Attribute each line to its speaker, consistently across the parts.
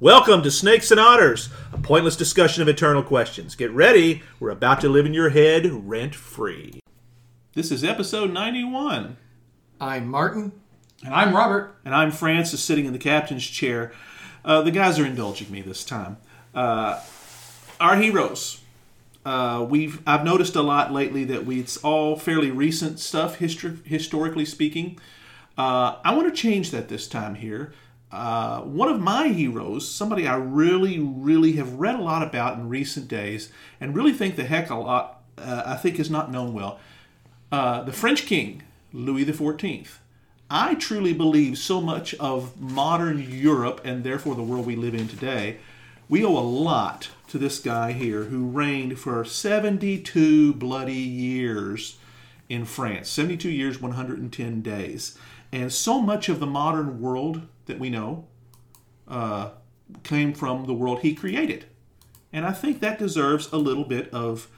Speaker 1: Welcome to Snakes and Otters, a pointless discussion of eternal questions. Get ready, we're about to live in your head rent free. This is episode 91,
Speaker 2: I'm Martin.
Speaker 3: And I'm Robert.
Speaker 1: and I'm Francis sitting in the captain's chair. Uh, the guys are indulging me this time. Uh, our heroes. Uh, we've I've noticed a lot lately that we it's all fairly recent stuff, histor- historically speaking. Uh, I want to change that this time here. Uh, one of my heroes, somebody I really, really have read a lot about in recent days, and really think the heck a lot. Uh, I think is not known well. Uh, the French King Louis XIV. I truly believe so much of modern Europe and therefore the world we live in today, we owe a lot to this guy here who reigned for 72 bloody years in France. 72 years, 110 days. And so much of the modern world that we know uh, came from the world he created. And I think that deserves a little bit of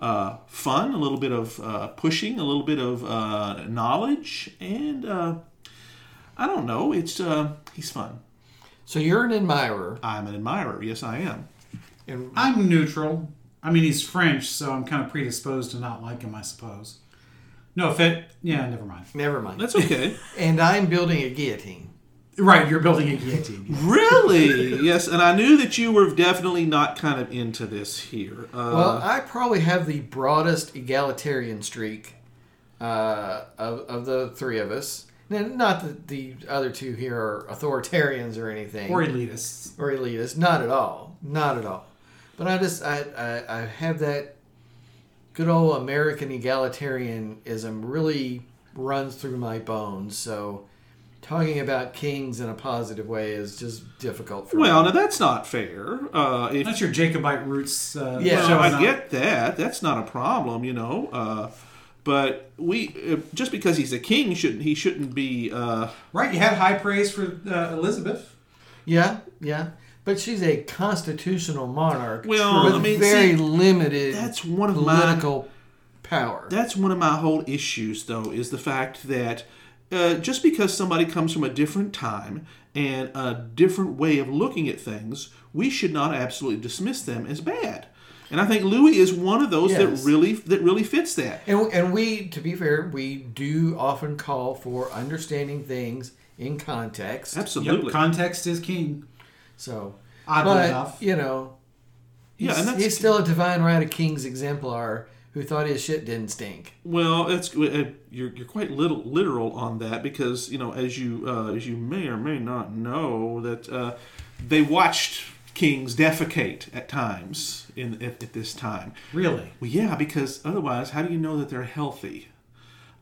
Speaker 1: uh, fun, a little bit of uh, pushing, a little bit of uh, knowledge, and uh, I don't know. It's uh, he's fun.
Speaker 2: So you're an admirer,
Speaker 1: I'm an admirer. Yes, I am.
Speaker 2: and
Speaker 3: I'm neutral. I mean, he's French, so I'm kind of predisposed to not like him, I suppose. No offense. Yeah, never mind.
Speaker 2: never mind.
Speaker 1: That's okay.
Speaker 2: and I'm building a guillotine.
Speaker 3: Right, you're building a guillotine.
Speaker 1: really? Yes, and I knew that you were definitely not kind of into this here. Uh,
Speaker 2: Well, I probably have the broadest egalitarian streak uh, of, of the three of us. Now, not that the other two here are authoritarians or anything,
Speaker 3: or elitists.
Speaker 2: or elitists. Not at all. Not at all. But I just I, I, I have that good old American egalitarianism really runs through my bones. So talking about kings in a positive way is just difficult for
Speaker 1: well,
Speaker 2: me.
Speaker 1: now that's not fair. Uh, if
Speaker 3: That's your Jacobite roots. Uh,
Speaker 2: Yeah.
Speaker 1: Well,
Speaker 3: showing
Speaker 1: I get that. That's not a problem, you know. Uh, but we uh, just because he's a king shouldn't he shouldn't be. Uh,
Speaker 3: Right, you had high praise for uh, Elizabeth.
Speaker 2: Yeah, yeah. But she's a constitutional monarch
Speaker 1: Well,
Speaker 2: with
Speaker 1: I mean,
Speaker 2: very
Speaker 1: see,
Speaker 2: limited
Speaker 1: that's one of my-
Speaker 2: power.
Speaker 1: That's one of my whole issues, though, is the fact that uh, just because somebody comes from a different time and a different way of looking at things, we should not absolutely dismiss them as bad. And I think Louis is one of those
Speaker 2: Yes.
Speaker 1: that really that really fits that.
Speaker 2: and, and we, to be fair, we do often call for understanding things in context.
Speaker 1: Absolutely.
Speaker 3: Yep, context is king.
Speaker 2: So,
Speaker 3: Oddly
Speaker 2: but
Speaker 3: enough.
Speaker 2: you know, he's,
Speaker 1: Yeah, and that's-
Speaker 2: he's still a divine right of king's exemplar who thought his shit didn't stink.
Speaker 1: Well, that's you're, you're quite little literal on that because you know as you uh, as you may or may not know that uh, they watched kings defecate at times in at, at this time.
Speaker 3: Really?
Speaker 1: Well, yeah, because otherwise, how do you know that they're healthy?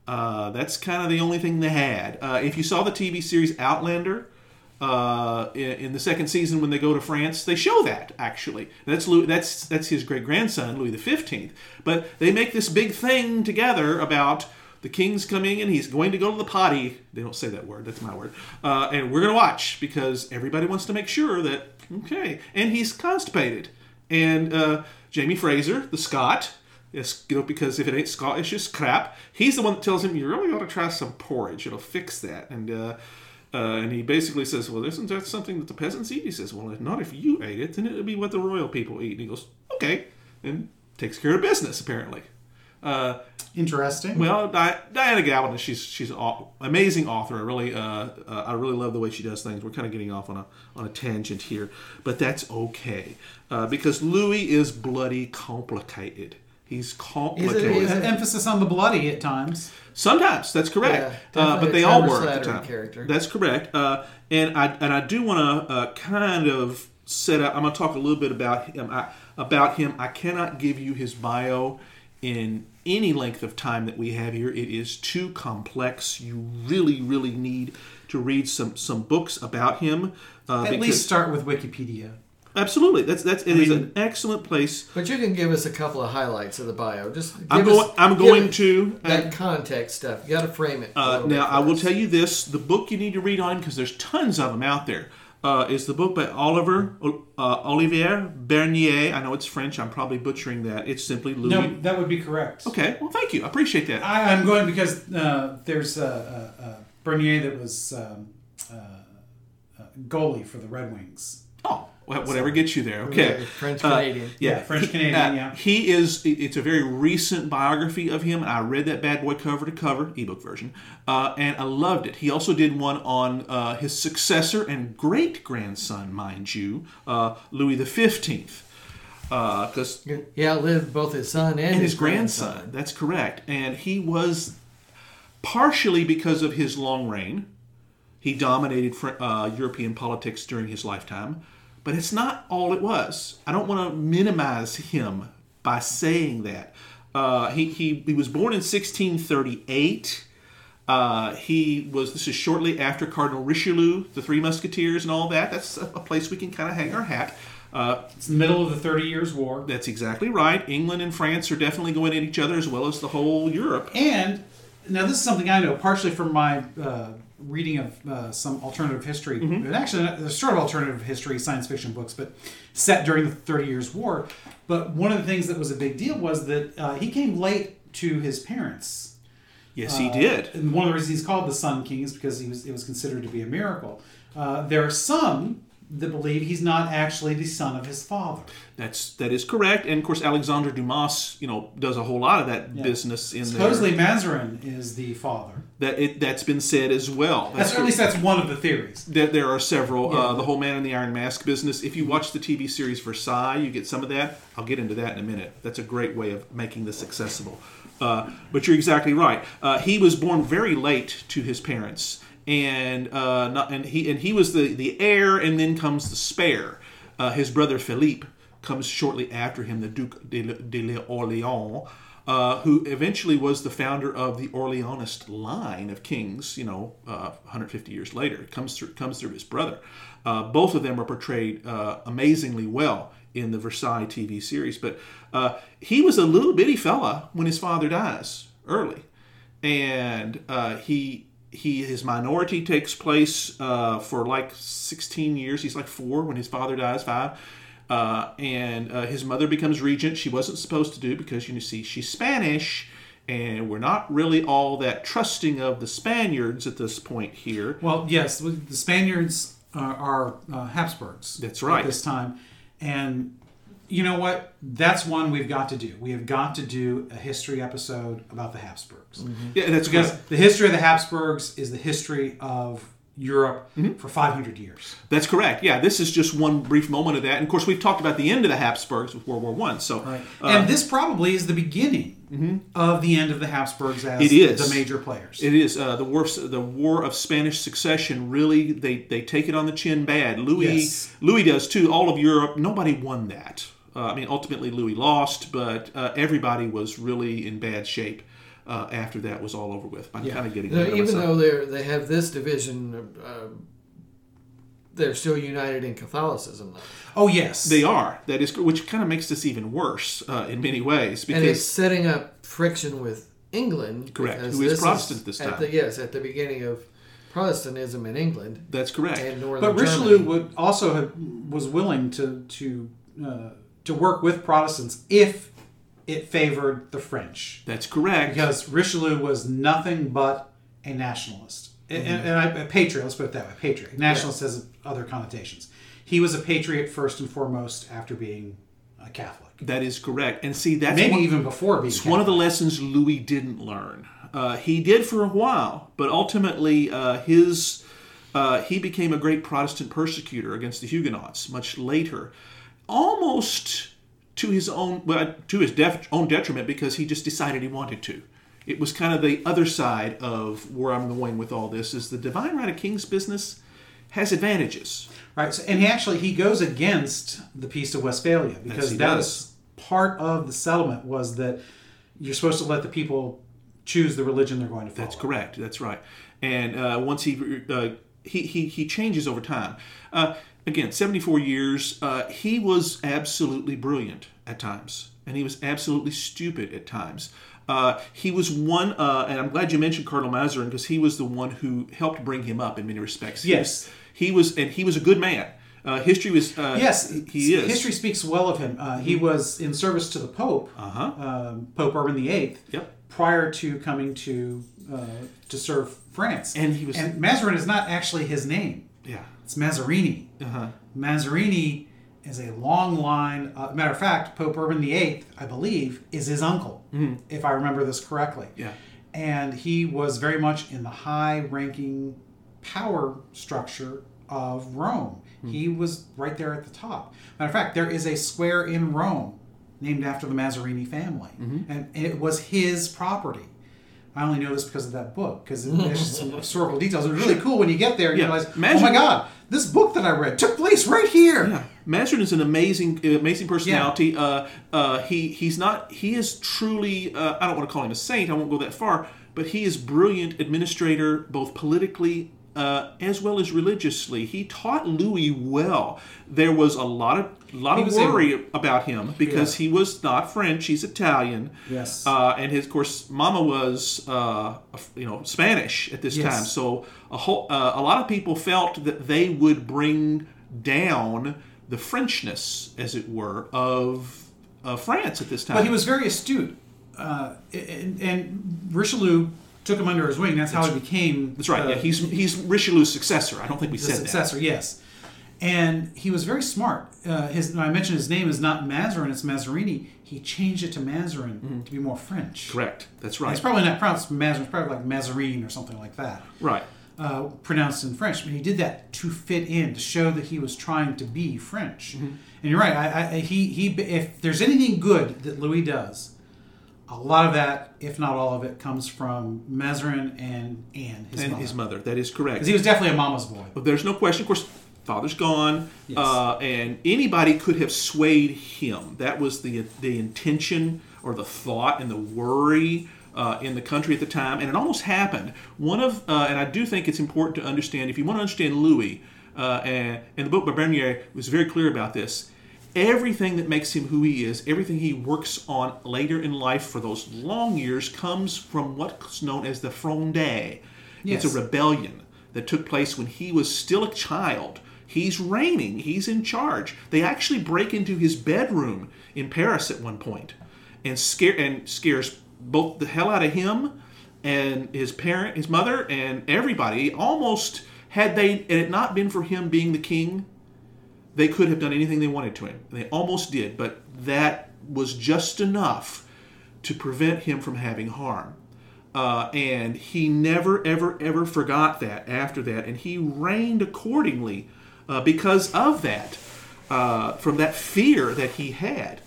Speaker 1: Uh, that's kind of the only thing they had. Uh, if you saw the TV series Outlander, uh, in, in the second season when they go to France, they show that actually. That's Louis, that's that's his great grandson Louis the Fifteenth. But they make this big thing together about the king's coming and he's going to go to the potty. They don't say that word. That's my word. Uh, and we're going to watch because everybody wants to make sure that okay. And he's constipated. And uh, Jamie Fraser, the Scot, you know, because if it ain't Scottish, it's crap. He's the one that tells him you really ought to try some porridge. It'll fix that. And uh, and he basically says, well, isn't that something that the peasants eat? He says, well, not if you ate it, then it would be what the royal people eat. And he goes, okay, and takes care of business apparently. Uh,
Speaker 3: Interesting.
Speaker 1: well, Di- Diana Gabaldon, she's she's an amazing author. I really uh, uh, I really love the way she does things. We're kind of getting off on a on a tangent here, but that's okay uh, because Louis is bloody complicated. He's complicated.
Speaker 2: he's
Speaker 3: Uh, emphasis on the bloody at times.
Speaker 1: Sometimes that's correct,
Speaker 2: Yeah,
Speaker 1: uh, but they all were at the time.
Speaker 2: character.
Speaker 1: That's correct, uh, and I and I do want to uh, kind of set up. I'm going to talk a little bit about him. I, about him, I cannot give you his bio in any length of time that we have here. It is too complex. You really, really need to read some some books about him. Uh,
Speaker 3: At
Speaker 1: because-
Speaker 3: least start with Wikipedia.
Speaker 1: Absolutely, that's that's it is
Speaker 3: mean-
Speaker 1: an excellent place.
Speaker 2: But you can give us a couple of highlights of the bio. Just give
Speaker 1: I'm
Speaker 2: us-
Speaker 1: going. I'm going
Speaker 2: us
Speaker 1: to.
Speaker 2: that context stuff. You got to frame it.
Speaker 1: Uh, now, I will tell you this: the book you need to read on because there's tons of them out there. Uh, is the book by Oliver uh, Olivier Bernier? I know it's French. I'm probably butchering that. It's simply Louis.
Speaker 3: No, that would be correct.
Speaker 1: Okay, well, thank you. I appreciate that.
Speaker 3: I, I'm going because uh, there's a, a, a Bernier that was um, uh, uh, goalie for the Red Wings.
Speaker 1: Wha- Whatever gets you there. Okay.
Speaker 2: Yeah, French
Speaker 1: Uh,
Speaker 2: Canadian.
Speaker 3: Yeah, French
Speaker 1: he-
Speaker 3: Canadian,
Speaker 1: uh,
Speaker 3: yeah.
Speaker 1: He is. It's a very recent biography of him. I read that bad boy cover to cover, ebook version, uh, and I loved it. He also did one on uh, his successor and great grandson, mind you, uh, Louis the Fifteenth, because
Speaker 2: He outlived both his son and,
Speaker 1: and his grandson. That's correct. And he was partially because of his long reign. He dominated uh, European politics during his lifetime, but it's not all it was. I don't want to minimize him by saying that. Uh, he, he, he was born in 1638. Uh, he was, this is shortly after Cardinal Richelieu, the Three Musketeers, and all that. That's a, a place we can kind of hang our hat. Uh,
Speaker 3: It's the middle of the Thirty Years' War.
Speaker 1: that's exactly right. England and France are definitely going at each other as well as the whole Europe.
Speaker 3: And now this is something I know partially from my uh, reading of uh, some alternative history,
Speaker 1: Mm-hmm.
Speaker 3: and actually sort of alternative history, science fiction books, but set during the Thirty Years' War. But one of the things that was a big deal was that uh, he came late to his parents.
Speaker 1: Yes, he
Speaker 3: Uh,
Speaker 1: did.
Speaker 3: And one of the reasons he's called the Sun King is because he was it was considered to be a miracle. Uh, there that believe he's not actually the son of his father.
Speaker 1: That's that is correct. And of course, Alexander Dumas, you know, does a whole lot of that business in the
Speaker 3: Supposedly
Speaker 1: there.
Speaker 3: Mazarin is the father.
Speaker 1: That it that's been said as well.
Speaker 3: That's, or at least that's one of the theories.
Speaker 1: That there are several.
Speaker 3: Yeah.
Speaker 1: Uh, the whole Man in the Iron Mask business. If you watch the TV series Versailles, you get some of that. I'll get into that in a minute. That's a great way of making this accessible. Uh, but you're exactly right. Uh, he was born very late to his parents, and uh, not, and he and he was the the heir, and then comes the spare. Uh, his brother Philippe comes shortly after him, the Duke de, de Orleans, uh, who eventually was the founder of the Orleanist line of kings. You know, uh, 150 years later, it comes through comes through his brother. Uh, both of them are portrayed uh, amazingly well in the Versailles TV series. But uh, he was a little bitty fella when his father dies early, and uh, he he his minority takes place uh, for like 16 years. He's like four when his father dies, five. Uh, and uh, his mother becomes regent. She wasn't supposed to do because you see she's Spanish, and we're not really all that trusting of the Spaniards at this point here.
Speaker 3: Well, yes, the Spaniards are, are uh, Habsburgs.
Speaker 1: That's right.
Speaker 3: At this time, and you know what? That's one we've got to do. We have got to do a history episode about the Habsburgs
Speaker 1: Yeah, that's
Speaker 3: because
Speaker 1: correct.
Speaker 3: the history of the Habsburgs is the history of Europe
Speaker 1: Mm-hmm.
Speaker 3: for 500 years.
Speaker 1: That's correct. Yeah, this is just one brief moment of that. And of course, we've talked about the end of the Habsburgs with World War One. So, uh,
Speaker 3: and this probably is the beginning of the end of the Habsburgs as
Speaker 1: It is.
Speaker 3: the major players.
Speaker 1: It is uh, the war. The War of Spanish Succession. Really, they they take it on the chin bad. Louis
Speaker 3: Yes.
Speaker 1: Louis does too. All of Europe. Nobody won that. Uh, I mean, ultimately Louis lost, but uh, everybody was really in bad shape uh, after that was all over with. I'm kind of getting
Speaker 2: You know,
Speaker 1: ahead of
Speaker 2: even though they're they have this division, uh, they're still united in Catholicism, though,
Speaker 3: oh yes,
Speaker 1: they are. That is, which kind of makes this even worse uh, in many ways
Speaker 2: and it's setting up friction with England.
Speaker 1: Correct, who is
Speaker 2: this
Speaker 1: Protestant this
Speaker 2: at
Speaker 1: time.
Speaker 2: The, yes, at the beginning of Protestantism in England
Speaker 1: that's correct.
Speaker 2: and northern
Speaker 3: But Richelieu
Speaker 2: Germany.
Speaker 3: would also have, was willing to to uh, to work with Protestants if it favored the French,
Speaker 1: That's correct.
Speaker 3: because Richelieu was nothing but a nationalist and, and, and I, a patriot. Let's put it that way: patriot. Nationalist has other connotations. He was a patriot first and foremost after being a Catholic.
Speaker 1: that is correct. And see, that's
Speaker 3: Maybe
Speaker 1: one-
Speaker 3: even before being.
Speaker 1: It's
Speaker 3: Catholic.
Speaker 1: one of the lessons Louis didn't learn. Uh, he did for a while, but ultimately uh, his uh, he became a great Protestant persecutor against the Huguenots much later, almost to his own well, to his def- own detriment because he just decided he wanted to. It was kind of the other side of where I'm going with all this is the divine right of kings business has advantages.
Speaker 3: Right. So, and he actually he goes against the Peace of Westphalia because that was part of the settlement was that you're supposed to let the people choose the religion they're going to follow.
Speaker 1: That's correct. That's right. And uh, once he, uh, he he he changes over time. Uh, again, seventy four years. Uh, he was absolutely brilliant at times, and he was absolutely stupid at times. Uh, he was one, uh, and I'm glad you mentioned Cardinal Mazarin because he was the one who helped bring him up in many respects. He
Speaker 3: Yes.
Speaker 1: was- he was, and he was a good man. Uh, history was. Uh,
Speaker 3: Yes,
Speaker 1: he is.
Speaker 3: History speaks well of him. Uh, he was in service to the Pope,
Speaker 1: Uh-huh.
Speaker 3: um, Pope Urban VIII,
Speaker 1: Yep.
Speaker 3: prior to coming to uh, to serve France.
Speaker 1: And he was-
Speaker 3: and Mazarin is not actually his name.
Speaker 1: Yeah.
Speaker 3: It's Mazarini.
Speaker 1: Uh huh.
Speaker 3: Mazarini is a long line. Uh, matter of fact, Pope Urban VIII, I believe, is his uncle, if I remember this correctly.
Speaker 1: Yeah.
Speaker 3: And he was very much in the high ranking power structure of Rome. He was right there at the top. Matter of fact, there is a square in Rome named after the Mazzarini family, and it was his property. I only know this because of that book, because there's some historical details. It's really cool when you get there and
Speaker 1: Yeah.
Speaker 3: you realize,
Speaker 1: Imagine-
Speaker 3: oh my God, this book that I read took place right here.
Speaker 1: Yeah, Mazarin is an amazing, amazing personality. Uh, uh, he he's not. He is truly. Uh, I don't want to call him a saint. I won't go that far. But he is brilliant administrator, both politically uh, as well as religiously. He taught Louis well. There was a lot of lot of
Speaker 3: was a-
Speaker 1: worry about him because he was not French. He's Italian.
Speaker 3: Yes.
Speaker 1: Uh, and his, of course, Mama was, uh, you know, Spanish at this
Speaker 3: Yes.
Speaker 1: time. So a whole, uh, a lot of people felt that they would bring down the Frenchness, as it were, of uh, France at this time.
Speaker 3: But he was very astute, uh, and, and Richelieu took him under his wing. That's how he became.
Speaker 1: That's right. yeah, he's he's Richelieu's successor. I don't think we said
Speaker 3: successor. Yes, and he was very smart. Uh, his I mentioned his name is not Mazarin; it's Mazarini. He changed it to Mazarin to be more French.
Speaker 1: Correct. That's right.
Speaker 3: It's probably not pronounced Mazarin. It's probably like Mazarine or something like that.
Speaker 1: Right.
Speaker 3: uh, pronounced in French, but he did that to fit in, to show that he was trying to be French.
Speaker 1: Mm-hmm.
Speaker 3: And you're right. I, I, he, he, if there's anything good that Louis does, a lot of that, if not all of it, comes from Mazarin and Anne, his
Speaker 1: And
Speaker 3: mother.
Speaker 1: his mother. That is correct.
Speaker 3: Because he was definitely a mama's boy.
Speaker 1: But there's no question. Of course, father's gone,
Speaker 3: Yes.
Speaker 1: uh, and anybody could have swayed him. That was the the intention or the thought and the worry. Uh, in the country at the time, and it almost happened. One of, uh, and I do think it's important to understand if you want to understand Louis, uh, and, and the book by Bernier was very clear about this. Everything that makes him who he is, everything he works on later in life for those long years, comes from what's known as the Fronde. It's a rebellion that took place when he was still a child. He's reigning, he's in charge. They actually break into his bedroom in Paris at one point and scare and scares both the hell out of him and his parent, his mother, and everybody. Almost had they had it not been for him being the king, they could have done anything they wanted to him. They almost did, but that was just enough to prevent him from having harm. Uh, and he never, ever, ever forgot that after that. And he reigned accordingly uh, because of that, uh, from that fear that he had.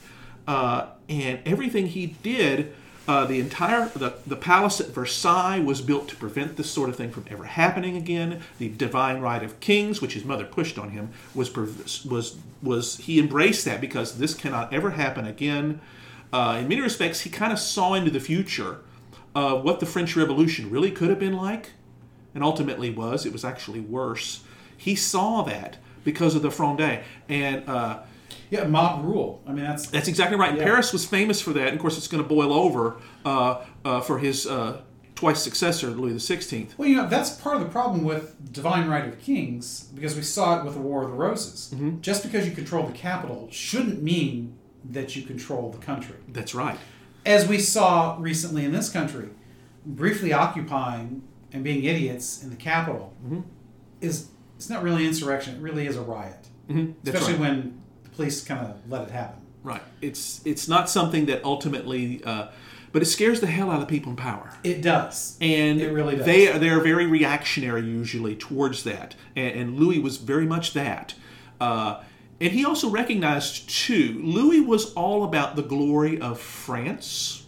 Speaker 1: Uh, and everything he did, uh, the entire the, the palace at Versailles was built to prevent this sort of thing from ever happening again. The divine right of kings, which his mother pushed on him, was was was he embraced that because this cannot ever happen again. Uh, in many respects, he kind of saw into the future uh, what the French Revolution really could have been like, and ultimately was. It was actually worse. He saw that because of the Fronde, and uh,
Speaker 3: Yeah, mob rule. I mean, that's
Speaker 1: that's exactly right.
Speaker 3: Yeah.
Speaker 1: Paris was famous for that, and of course, it's going to boil over uh, uh, for his uh, twice successor, Louis XVI.
Speaker 3: Well, you know, that's part of the problem with divine right of kings because we saw it with the War of the Roses.
Speaker 1: Mm-hmm.
Speaker 3: Just because you control the capital shouldn't mean that you control the country.
Speaker 1: That's right.
Speaker 3: As we saw recently in this country, briefly occupying and being idiots in the capital
Speaker 1: Mm-hmm.
Speaker 3: is it's not really insurrection. It really is a riot,
Speaker 1: Mm-hmm.
Speaker 3: Especially
Speaker 1: right.
Speaker 3: when police kind of let it happen.
Speaker 1: Right. It's it's not something that ultimately, uh, but it scares the hell out of people in power.
Speaker 3: It does.
Speaker 1: and
Speaker 3: It really does.
Speaker 1: They they're very reactionary usually towards that, and, and Louis was very much that. Uh, and he also recognized too, Louis was all about the glory of France,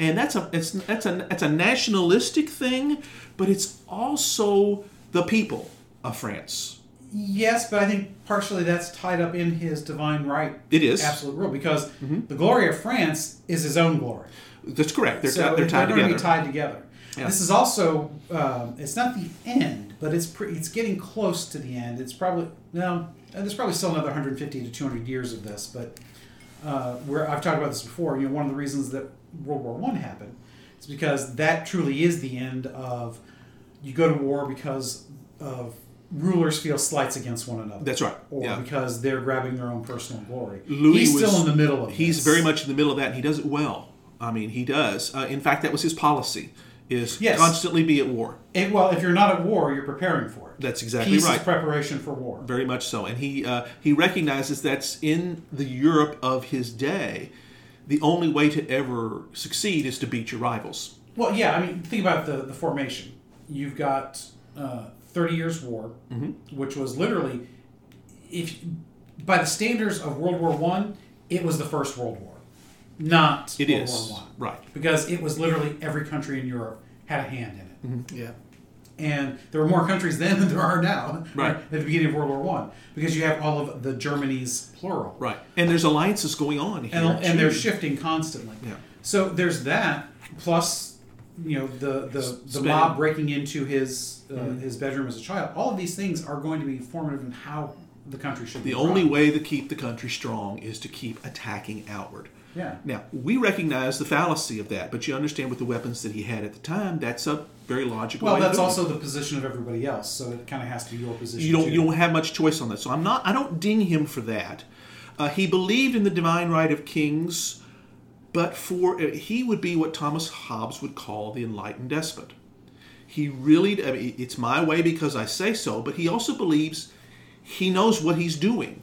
Speaker 1: and that's a it's that's a that's a nationalistic thing, but it's also the people of France.
Speaker 3: Yes, but I think partially that's tied up in his divine right.
Speaker 1: It is. Mm-hmm.
Speaker 3: absolute rule because the glory of France is his own glory.
Speaker 1: That's correct. They're,
Speaker 3: so
Speaker 1: they're tied
Speaker 3: going to
Speaker 1: together.
Speaker 3: be tied together.
Speaker 1: Yeah.
Speaker 3: This is also um, it's not the end, but it's pre- it's getting close to the end. It's probably no, uh, there's probably still another 150 to 200 years of this, but uh, where I've talked about this before. You know, one of the reasons that World War One happened is because that truly is the end of you go to war because of rulers feel slights against one another.
Speaker 1: That's right.
Speaker 3: Or
Speaker 1: Yeah.
Speaker 3: because they're grabbing their own personal glory.
Speaker 1: Louis
Speaker 3: he's
Speaker 1: was-
Speaker 3: still in the middle of
Speaker 1: He's
Speaker 3: this.
Speaker 1: very much in the middle of that, and he does it well. I mean, he does. Uh, in fact, that was his policy is
Speaker 3: Yes.
Speaker 1: constantly be at war.
Speaker 3: It, well, if you're not at war, you're preparing for it.
Speaker 1: That's exactly
Speaker 3: Peace
Speaker 1: right.
Speaker 3: preparation for war.
Speaker 1: Very much so, and he uh, he recognizes that's in the Europe of his day. The only way to ever succeed is to beat your rivals.
Speaker 3: Well, yeah. I mean, think about the the formation. You've got uh, Thirty Years' War,
Speaker 1: Mm-hmm.
Speaker 3: which was literally, if by the standards of World War One, it was the first World War, not
Speaker 1: It
Speaker 3: World
Speaker 1: is
Speaker 3: War One,
Speaker 1: right.
Speaker 3: because it was literally every country in Europe had a hand in it.
Speaker 1: Mm-hmm.
Speaker 2: Yeah.
Speaker 3: and there were more countries then than there are now.
Speaker 1: Right.
Speaker 3: At the beginning of World War One, because you have all of the Germany's plural,
Speaker 1: Right, and there's alliances going on here,
Speaker 3: and, and they're shifting constantly.
Speaker 1: Yeah.
Speaker 3: So there's that plus you know the the, the
Speaker 1: Spain.
Speaker 3: mob breaking into his uh, his bedroom as a child. All of these things are going to be formative in how the country should be.
Speaker 1: The only way to keep the country strong is to keep attacking outward.
Speaker 3: Yeah.
Speaker 1: Now, we recognize the fallacy of that, but you understand with the weapons that he had at the time, that's a very logical
Speaker 3: Well, that's
Speaker 1: it.
Speaker 3: also the position of everybody else, so it kind of has to be your position.
Speaker 1: you don't
Speaker 3: too.
Speaker 1: you don't have much choice on that. So I'm not I don't ding him for that. Uh, he believed in the divine right of kings, but for uh, he would be what Thomas Hobbes would call the enlightened despot. He really I mean, it's my way because I say so, but he also believes he knows what he's doing.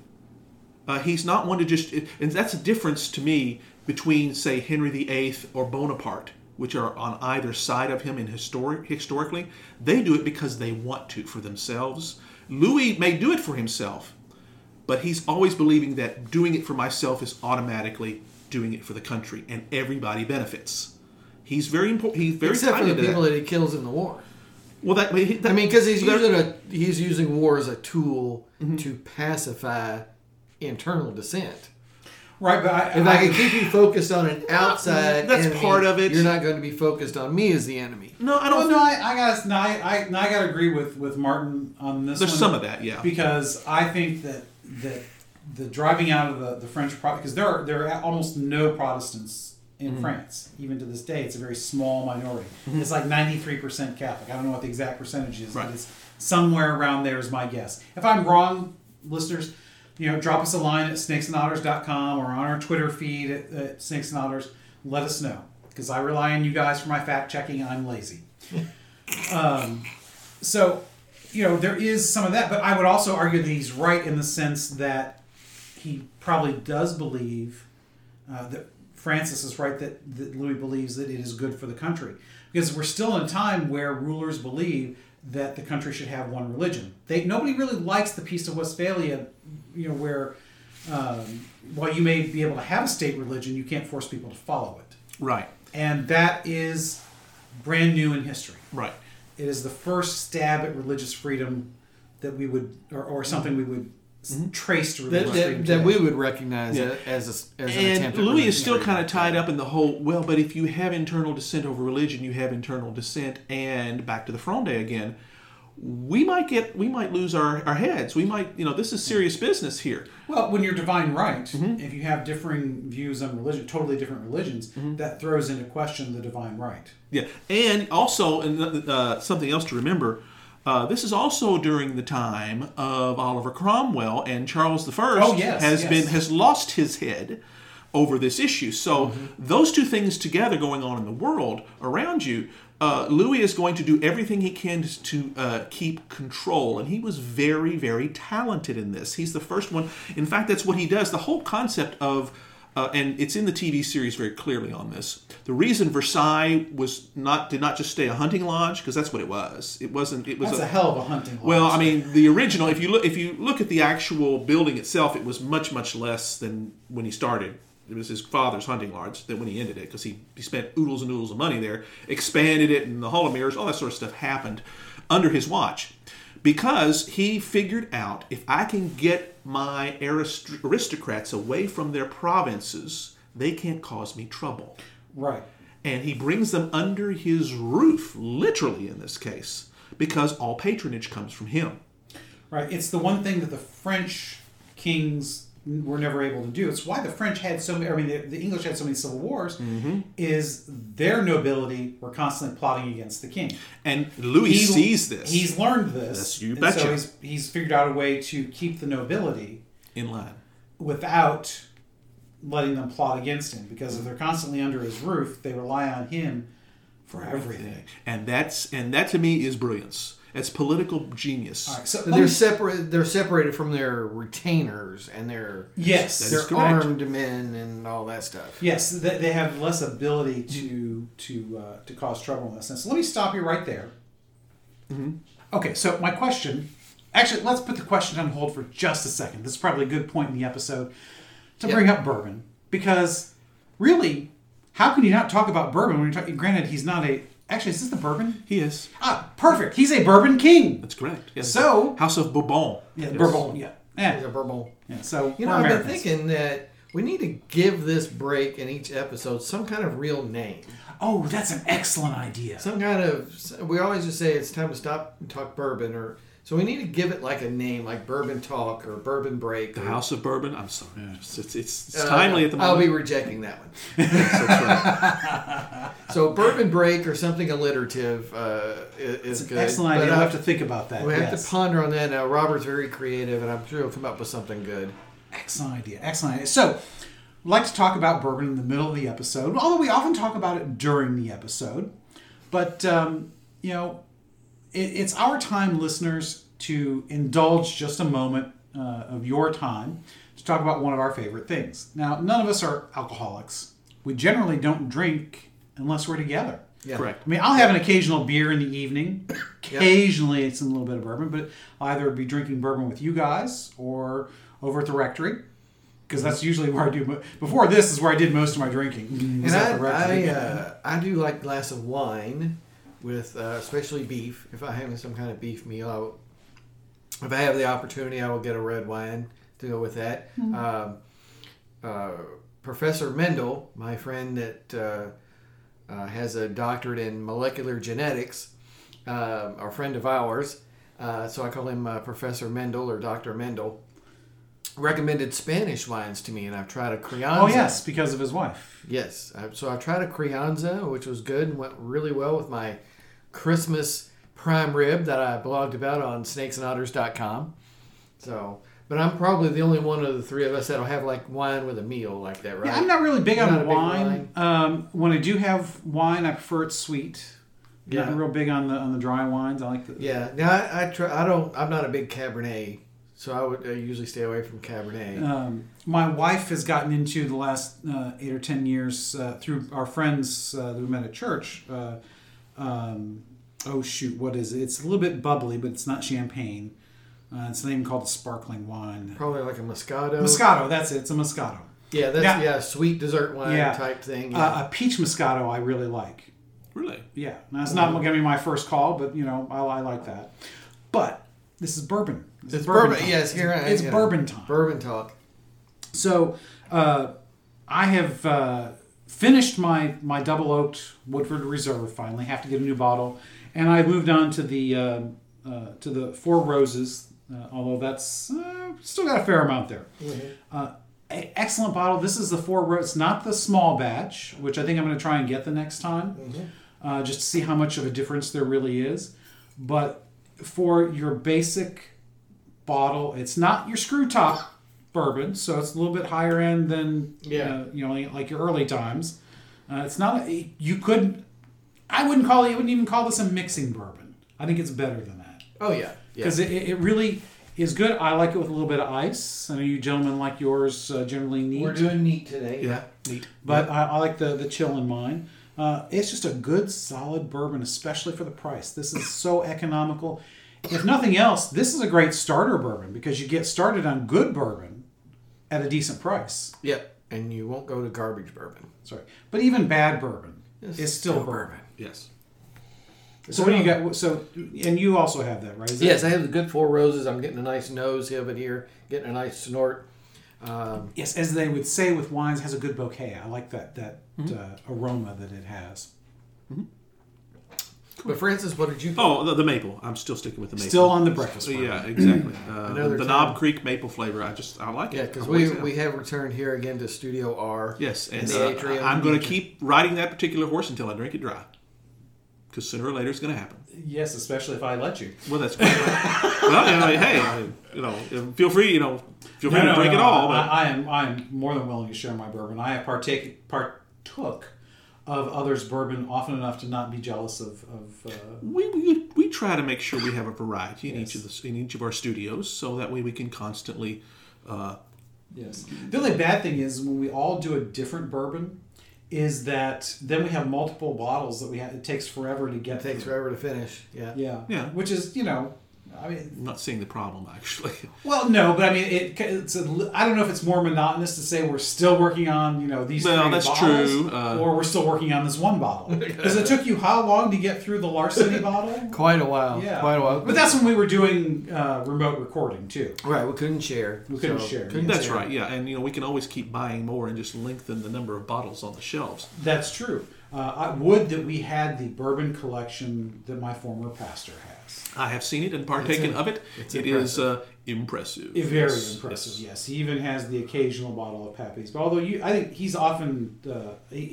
Speaker 1: Uh, he's not one to just, and that's a difference to me between, say, Henry VIII or Bonaparte, which are on either side of him in historic, historically. They do it because they want to for themselves. Louis may do it for himself, but he's always believing that doing it for myself is automatically doing it for the country, and everybody benefits. He's very important. He's very
Speaker 2: Except
Speaker 1: tied
Speaker 2: for the people
Speaker 1: that.
Speaker 2: that he kills in the war.
Speaker 1: Well, that, that
Speaker 2: I mean, because he's using a he's using war as a tool
Speaker 1: Mm-hmm.
Speaker 2: to pacify internal dissent.
Speaker 3: right, but I,
Speaker 2: If I can keep you focused on an outside,
Speaker 1: That's
Speaker 2: enemy,
Speaker 1: part of it.
Speaker 2: You're not going to be focused on me as the enemy.
Speaker 1: no, I don't.
Speaker 3: no, I, I got no, I, I, no, I got to agree with with Martin on this.
Speaker 1: There's
Speaker 3: one.
Speaker 1: some of that, yeah.
Speaker 3: because I think that that the driving out of the, the French because there are there are almost no Protestants in
Speaker 1: Mm-hmm.
Speaker 3: France even to this day. It's a very small minority. It's like ninety three percent Catholic. I don't know what the exact percentage is,
Speaker 1: Right.
Speaker 3: but it's somewhere around there is my guess. If I'm wrong, listeners, you know, drop us a line at snakesandotters.com or on our Twitter feed at, at Snakes and Otters. Let us know because I rely on you guys for my fact checking. I'm lazy. Um, so, you know, there is some of that, but I would also argue that he's right in the sense that he probably does believe uh, that Francis is right that, that Louis believes that it is good for the country. Because we're still in a time where rulers believe that the country should have one religion. They nobody really likes the Peace of Westphalia, you know, where um, while you may be able to have a state religion, you can't force people to follow it.
Speaker 1: right,
Speaker 3: And that is brand new in history.
Speaker 1: right.
Speaker 3: It is the first stab at religious freedom that we would, or, or something we would s trace to
Speaker 2: That,
Speaker 3: religious
Speaker 2: that, that we would recognize
Speaker 1: Yeah.
Speaker 2: as, a, as an
Speaker 1: and
Speaker 2: attempt at
Speaker 1: Louis is still kind of tied up in the whole. Well, but if you have internal dissent over religion, you have internal dissent, and back to the Fronde again. We might get, we might lose our, our heads. We might, you know, this is serious business here.
Speaker 3: Well, when you're divine right,
Speaker 1: Mm-hmm.
Speaker 3: if you have differing views on religion, totally different religions,
Speaker 1: Mm-hmm.
Speaker 3: that throws into question the divine right.
Speaker 1: Yeah, and also, and uh, something else to remember. Uh, this is also during the time of Oliver Cromwell and Charles I
Speaker 3: Oh, yes,
Speaker 1: has
Speaker 3: yes.
Speaker 1: been has lost his head over this issue. So
Speaker 3: Mm-hmm.
Speaker 1: those two things together going on in the world around you, uh, Louis is going to do everything he can to uh, keep control, and he was very very talented in this. He's the first one. In fact, that's what he does. The whole concept of uh, and it's in the TV series very clearly on this. The reason Versailles was not did not just stay a hunting lodge because that's what it was. It wasn't. It was
Speaker 3: That's a, hell of a hunting lodge.
Speaker 1: well, I mean, the original. If you look, if you look at the actual building itself, it was much, much less than when he started. It was his father's hunting lodge that when he ended it, because he, he spent oodles and oodles of money there, expanded it, and the Hall of Mirrors, all that sort of stuff happened under his watch, because he figured out if I can get my arist- aristocrats away from their provinces, they can't cause me trouble
Speaker 3: right.
Speaker 1: and he brings them under his roof, literally in this case, because all patronage comes from him.
Speaker 3: Right. It's the one thing that the French kings were never able to do. It's why the French had so many. I mean, the, the English had so many civil wars.
Speaker 1: Mm-hmm.
Speaker 3: Is their nobility were constantly plotting against the king.
Speaker 1: And Louis
Speaker 3: He-
Speaker 1: sees this
Speaker 3: He's learned this.
Speaker 1: Yes, you betcha.
Speaker 3: So he's, he's figured out a way to keep the nobility
Speaker 1: in line.
Speaker 3: without letting them plot against him because if they're constantly under his roof, they rely on him for everything.
Speaker 1: and that's and that to me is brilliance. It's political genius.
Speaker 3: All right, so
Speaker 2: They're
Speaker 3: me-
Speaker 2: separate. They're separated from their retainers and their
Speaker 3: yes,
Speaker 1: That
Speaker 2: their armed men and all that stuff.
Speaker 3: Yes, they, they have less ability to to uh, to cause trouble in this sense. So let me stop you right there. Okay, so my question, actually, let's put the question on hold for just a second. This is probably a good point in the episode to
Speaker 2: Yeah.
Speaker 3: bring up bourbon because really, how can you not talk about bourbon when you're talking? Granted, he's not a. Actually, is this the bourbon?
Speaker 1: He is.
Speaker 3: Ah, perfect. He's a bourbon king.
Speaker 1: That's correct. Yes.
Speaker 3: So-
Speaker 1: House of Bourbon.
Speaker 3: Yeah,
Speaker 1: Yes.
Speaker 3: bourbon. Yeah. Yeah.
Speaker 2: He's a Bourbon.
Speaker 3: yeah. So
Speaker 2: You know, I've been thinking that we need to give this break in each episode some kind of real name.
Speaker 3: Oh, that's an excellent idea.
Speaker 2: Some kind of. We always just say it's time to stop and talk bourbon, or so we need to give it like a name, like Bourbon Talk or Bourbon Break.
Speaker 1: The
Speaker 2: or,
Speaker 1: House of Bourbon. I'm sorry. It's, it's, it's, it's
Speaker 2: Uh,
Speaker 1: timely at the moment.
Speaker 2: I'll be rejecting that one.
Speaker 1: Yes.
Speaker 2: So Bourbon Break or something alliterative uh, i- is
Speaker 3: It's
Speaker 2: good.
Speaker 3: excellent
Speaker 2: But
Speaker 3: idea.
Speaker 2: I-
Speaker 3: We'll have to think about that.
Speaker 2: We have
Speaker 3: yes.
Speaker 2: to ponder on that. Now Robert's very creative, and I'm sure he'll come up with something good.
Speaker 3: Excellent idea. Excellent idea. So, we'd like to talk about bourbon in the middle of the episode, although we often talk about it during the episode. But, um, you know, it, it's our time, listeners, to indulge just a moment uh, of your time to talk about one of our favorite things. Now, none of us are alcoholics. We generally don't drink unless we're together.
Speaker 2: Yeah.
Speaker 1: Correct.
Speaker 3: I mean, I'll have an occasional beer in the evening. Occasionally, it's a little bit of bourbon, but I'll either be drinking bourbon with you guys or over at the rectory, because that's usually where I do. Before this is where I did most of my drinking.
Speaker 2: And
Speaker 3: was at the
Speaker 2: I. I, uh, I do like a glass of wine with uh, especially beef. If I'm having some kind of beef meal, I will, if I have the opportunity, I will get a red wine to go with that. Um, uh, Professor Mendel, my friend that uh, uh, has a doctorate in molecular genetics, uh, a friend of ours, uh, so I call him uh, Professor Mendel or Doctor Mendel. Recommended Spanish wines to me, and I've tried a Crianza.
Speaker 3: oh yes, because of his wife.
Speaker 2: Yes. I, so I tried a Crianza, which was good and went really well with my Christmas prime rib that I blogged about on snakesandotters.com. So, but I'm probably the only one of the three of us that'll have like wine with a meal like that, right?
Speaker 3: Yeah, I'm not really big
Speaker 2: You're
Speaker 3: on
Speaker 2: big
Speaker 3: wine. Um, when I do have wine, I prefer it sweet.
Speaker 2: Yeah.
Speaker 3: Not real big on the on the dry wines. I like the
Speaker 2: Yeah. Now I, I try. I don't. I'm not a big Cabernet, so I would uh, usually stay away from Cabernet.
Speaker 3: Um, my wife has gotten into the last uh, eight or ten years uh, through our friends uh, that we met at church. Uh, um, oh shoot, what is it? It's a little bit bubbly, but it's not champagne. Uh, it's not even called a sparkling wine.
Speaker 2: Probably like a Moscato.
Speaker 3: Moscato, that's it. It's a Moscato.
Speaker 2: Yeah, that's
Speaker 3: Yeah.
Speaker 2: yeah, sweet dessert wine
Speaker 3: Yeah.
Speaker 2: type thing. Yeah.
Speaker 3: Uh, a peach Moscato, I really like.
Speaker 1: Really?
Speaker 3: Yeah, now it's not going to be my first call, but you know I, I like that. But this is bourbon. This
Speaker 2: it's
Speaker 3: is
Speaker 2: bourbon.
Speaker 3: time.
Speaker 2: Yes, here I
Speaker 3: It's
Speaker 2: yeah.
Speaker 3: bourbon time.
Speaker 2: Bourbon talk.
Speaker 3: So uh, I have uh, finished my my double oaked Woodford Reserve. Finally, have to get a new bottle, and I moved on to the uh, uh, to the Four Roses. Uh, although that's uh, still got a fair amount there. Uh, a- excellent bottle. This is the Four Roses, not the small batch, which I think I'm going to try and get the next time, uh, just to see how much of a difference there really is. But for your basic bottle, it's not your screw top bourbon, so it's a little bit higher end than
Speaker 2: Yeah.
Speaker 3: uh, you know like your early times. Uh, it's not you could I wouldn't call it. I wouldn't even call this a mixing bourbon. I think it's better than that
Speaker 2: Oh yeah. Yeah.
Speaker 3: because it, it really is good. I like it with a little bit of ice. I know you gentlemen like yours uh, generally neat,
Speaker 2: We're doing neat today.
Speaker 1: Yeah. Neat.
Speaker 3: but I, I like the the chill in mine. Uh, it's just a good solid bourbon, especially for the price. This is so economical. If nothing else, this is a great starter bourbon because you get started on good bourbon at a decent price.
Speaker 2: Yep. And you won't go to garbage bourbon.
Speaker 3: Sorry, but even bad bourbon
Speaker 2: It's
Speaker 3: is still,
Speaker 2: still
Speaker 3: bourbon.
Speaker 1: Yes.
Speaker 3: So what do you got? So and you also have that, right? Is that-
Speaker 2: Yes, I have the good four roses. I'm getting a nice nose of it here, getting a nice snort. Um,
Speaker 3: Yes, as they would say with wines, has a good bouquet. I like that that uh, aroma that it has.
Speaker 2: But Francis, what did you?
Speaker 1: Oh, the, the maple. I'm still sticking with the maple.
Speaker 3: Still on the breakfast.
Speaker 1: So, yeah, exactly. Uh, the
Speaker 2: time.
Speaker 1: Knob Creek maple flavor. I just I like
Speaker 2: Yeah,
Speaker 1: it.
Speaker 2: because we
Speaker 1: have.
Speaker 2: we have returned here again to Studio R.
Speaker 1: Yes, and
Speaker 2: the
Speaker 1: uh,
Speaker 2: atrium.
Speaker 1: I'm going to keep riding that particular horse until I drink it dry. Because sooner or later it's going to happen.
Speaker 3: Yes, especially if I let you.
Speaker 1: Well, that's great. well, you know, hey, you know, feel free, you know, feel free to drink it all. But
Speaker 3: I, I am I am more than willing to share my bourbon. I have partake partook of others' bourbon often enough to not be jealous of. of uh,
Speaker 1: We, we, we try to make sure we have a variety in each of the in each of our studios, so that way we can constantly. Uh,
Speaker 3: yes. The only bad thing is when we all do a different bourbon, is that then we have multiple bottles that we have. It takes forever to get.
Speaker 2: It takes
Speaker 3: through.
Speaker 2: forever to finish. Yeah.
Speaker 3: Yeah.
Speaker 1: Yeah.
Speaker 3: Which is you know, I mean,
Speaker 1: I'm not seeing the problem actually.
Speaker 3: Well, no, but I mean, it, it's a, li- I don't know if it's more monotonous to say we're still working on you know these.
Speaker 1: Well,
Speaker 3: three
Speaker 1: that's
Speaker 3: bottles,
Speaker 1: true, uh,
Speaker 3: or we're still working on this one bottle because it took you how long to get through the Larceny bottle?
Speaker 2: Quite a while.
Speaker 3: Yeah,
Speaker 2: Quite a while.
Speaker 3: But that's when we were doing uh, remote recording too.
Speaker 2: right. We couldn't share.
Speaker 3: We couldn't share,
Speaker 2: couldn't
Speaker 1: That's
Speaker 2: share.
Speaker 1: right. Yeah, and you know we can always keep buying more and just lengthen the number of bottles on the shelves.
Speaker 3: That's true. Uh, I would that we had the bourbon collection that my former pastor has.
Speaker 1: I have seen it and partaken
Speaker 2: It's
Speaker 1: of it.
Speaker 2: it's
Speaker 1: It is uh, impressive.
Speaker 3: Very
Speaker 1: Yes,
Speaker 3: impressive.
Speaker 1: yes.
Speaker 3: Yes. he even has the occasional bottle of Pappy's. But although you, I think he's often uh, he,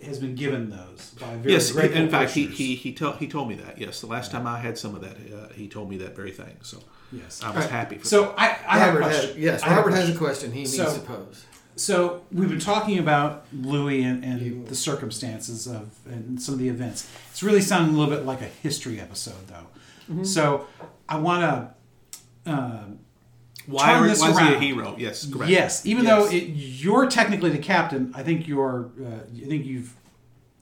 Speaker 3: he has been given those by very
Speaker 1: Yes,
Speaker 3: grateful
Speaker 1: in fact, he he he, tell, he told me that. Yes, the last time I had some of that, uh, he told me that very thing. So
Speaker 3: Yes.
Speaker 1: I was
Speaker 2: Alright,
Speaker 1: happy for
Speaker 3: So I, I have a question.
Speaker 2: has, yes,
Speaker 3: I have a
Speaker 2: Robert has a
Speaker 3: question.
Speaker 2: question he needs
Speaker 3: So-
Speaker 2: to pose.
Speaker 3: So we've been talking about Louis and, and the circumstances of and some of the events. It's really sounding a little bit like a history episode, though.
Speaker 1: Mm-hmm.
Speaker 3: So I want to. Um,
Speaker 1: why,
Speaker 3: turn
Speaker 1: are,
Speaker 3: this
Speaker 1: why is he a hero? Yes, correct.
Speaker 3: Yes, even
Speaker 2: Yes.
Speaker 3: though it, you're technically the captain, I think you're. Uh, I think you've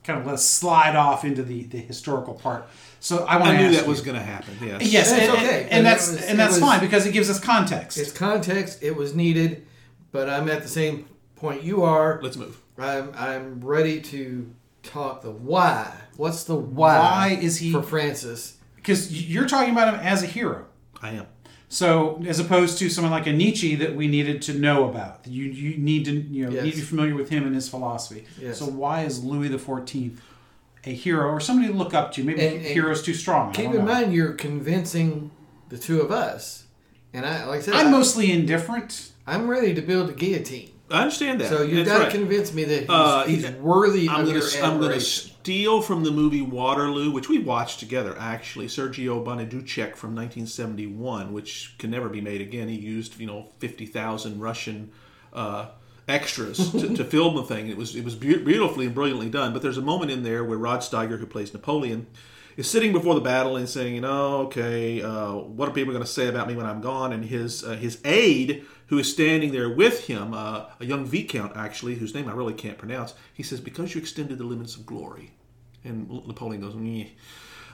Speaker 3: kind of let us slide off into the, the historical part. So I want
Speaker 1: I
Speaker 3: to
Speaker 1: knew
Speaker 3: ask
Speaker 1: that was going to happen. Yes.
Speaker 3: Yes,
Speaker 2: That's
Speaker 3: and,
Speaker 2: okay.
Speaker 3: and,
Speaker 2: And
Speaker 3: that's
Speaker 2: was-
Speaker 3: and that's
Speaker 2: was-
Speaker 3: fine because it gives us context.
Speaker 2: It's context. It was needed, but I'm at the same point you are.
Speaker 1: Let's move.
Speaker 2: I'm I'm ready to talk the why. What's the why?
Speaker 3: Why is he-
Speaker 2: for Francis?
Speaker 3: Because you're talking about him as a hero.
Speaker 1: I am.
Speaker 3: So as opposed to someone like a Nietzsche that we needed to know about, you you need to you know
Speaker 2: Yes.
Speaker 3: need to be familiar with him and his philosophy.
Speaker 2: Yes.
Speaker 3: So why is Louis the Fourteenth a hero or somebody to look up to? Maybe
Speaker 2: And- and
Speaker 3: too strong.
Speaker 2: Keep in
Speaker 3: know.
Speaker 2: mind you're convincing the two of us, and I like I said
Speaker 3: I'm
Speaker 2: I,
Speaker 3: mostly indifferent.
Speaker 2: I'm ready to build a guillotine.
Speaker 1: I understand that.
Speaker 2: So you
Speaker 1: That's
Speaker 2: got to
Speaker 1: right.
Speaker 2: convince me that he's,
Speaker 1: Uh,
Speaker 2: he's worthy
Speaker 1: I'm
Speaker 2: of
Speaker 1: gonna
Speaker 2: your
Speaker 1: I'm gonna steal from the movie Waterloo, which we watched together actually. Sergio Bondarchuk from 1971, which can never be made again. He used you know 50,000 Russian uh, extras to, to film the thing. It was it was beautifully and brilliantly done. But there's a moment in there where Rod Steiger, who plays Napoleon, is sitting before the battle and saying, you know, okay, uh, what are people going to say about me when I'm gone? And his uh, his aide, who is standing there with him, uh, a young viscount actually, whose name I really can't pronounce, he says, because you extended the limits of glory. And Napoleon goes.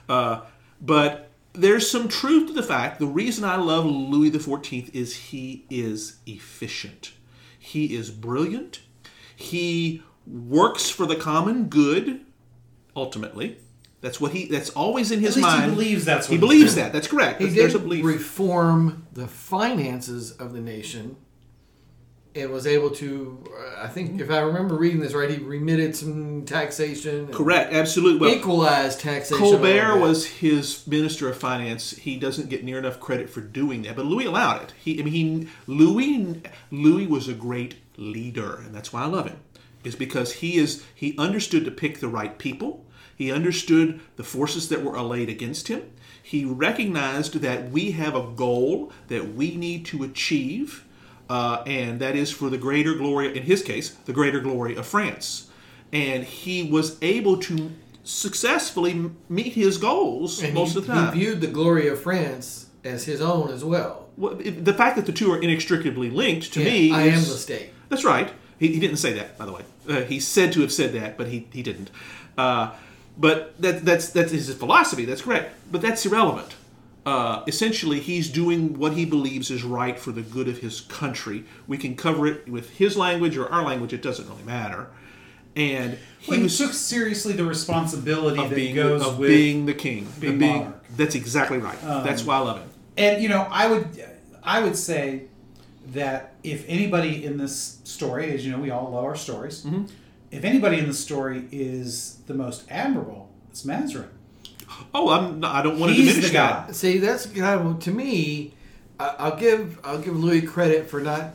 Speaker 1: Uh, but there's some truth to the fact the reason I love Louis XIV is he is efficient. He is brilliant. He works for the common good, ultimately. That's what he. That's always in his
Speaker 3: least he
Speaker 1: mind.
Speaker 3: believes that's what
Speaker 1: he believes
Speaker 3: doing.
Speaker 1: that. That's correct.
Speaker 2: He
Speaker 1: There's
Speaker 2: did
Speaker 1: a belief.
Speaker 2: reform the finances of the nation and was able to, uh, I think, if I remember reading this right, he remitted some taxation.
Speaker 1: correct. Absolutely. Well,
Speaker 2: equalized taxation.
Speaker 1: Colbert was his minister of finance. He doesn't get near enough credit for doing that, but Louis allowed it. He, I mean, he, Louis, Louis was a great leader, and that's why I love him. Is because he is he understood to pick the right people. He understood the forces that were allayed against him. He recognized that we have a goal that we need to achieve, uh, and that is for the greater glory, in his case, the greater glory of France. And he was able to successfully meet his goals
Speaker 2: And
Speaker 1: most
Speaker 2: he,
Speaker 1: of the time.
Speaker 2: He viewed the glory of France as his own as well.
Speaker 1: Well, the fact that the two are inextricably linked to
Speaker 2: Yeah,
Speaker 1: me
Speaker 2: I
Speaker 1: is,
Speaker 2: am the state.
Speaker 1: That's right. He, he didn't say that, by the way. Uh, he said to have said that, but he, he didn't. Uh, but that, that's that's his philosophy. That's correct. But that's irrelevant. Uh, essentially, he's doing what he believes is right for the good of his country. We can cover it with his language or our language. It doesn't really matter. And he
Speaker 3: Well, he
Speaker 1: was
Speaker 3: took seriously the responsibility
Speaker 1: of
Speaker 3: that
Speaker 1: being
Speaker 3: goes
Speaker 1: of
Speaker 3: with
Speaker 1: being the king,
Speaker 3: being
Speaker 1: of being.
Speaker 3: monarch. Um,
Speaker 1: That's exactly right. that's why I love him.
Speaker 3: And you know, I would, I would say that if anybody in this story, as you know, we all love our stories.
Speaker 1: Mm-hmm.
Speaker 3: If anybody in the story is the most admirable, it's Mazarin.
Speaker 1: Oh, I'm. Not, I don't want to
Speaker 3: He's
Speaker 1: diminish
Speaker 3: the
Speaker 1: that.
Speaker 3: guy.
Speaker 2: See, that's kind of to me. I, I'll give I'll give Louis credit for not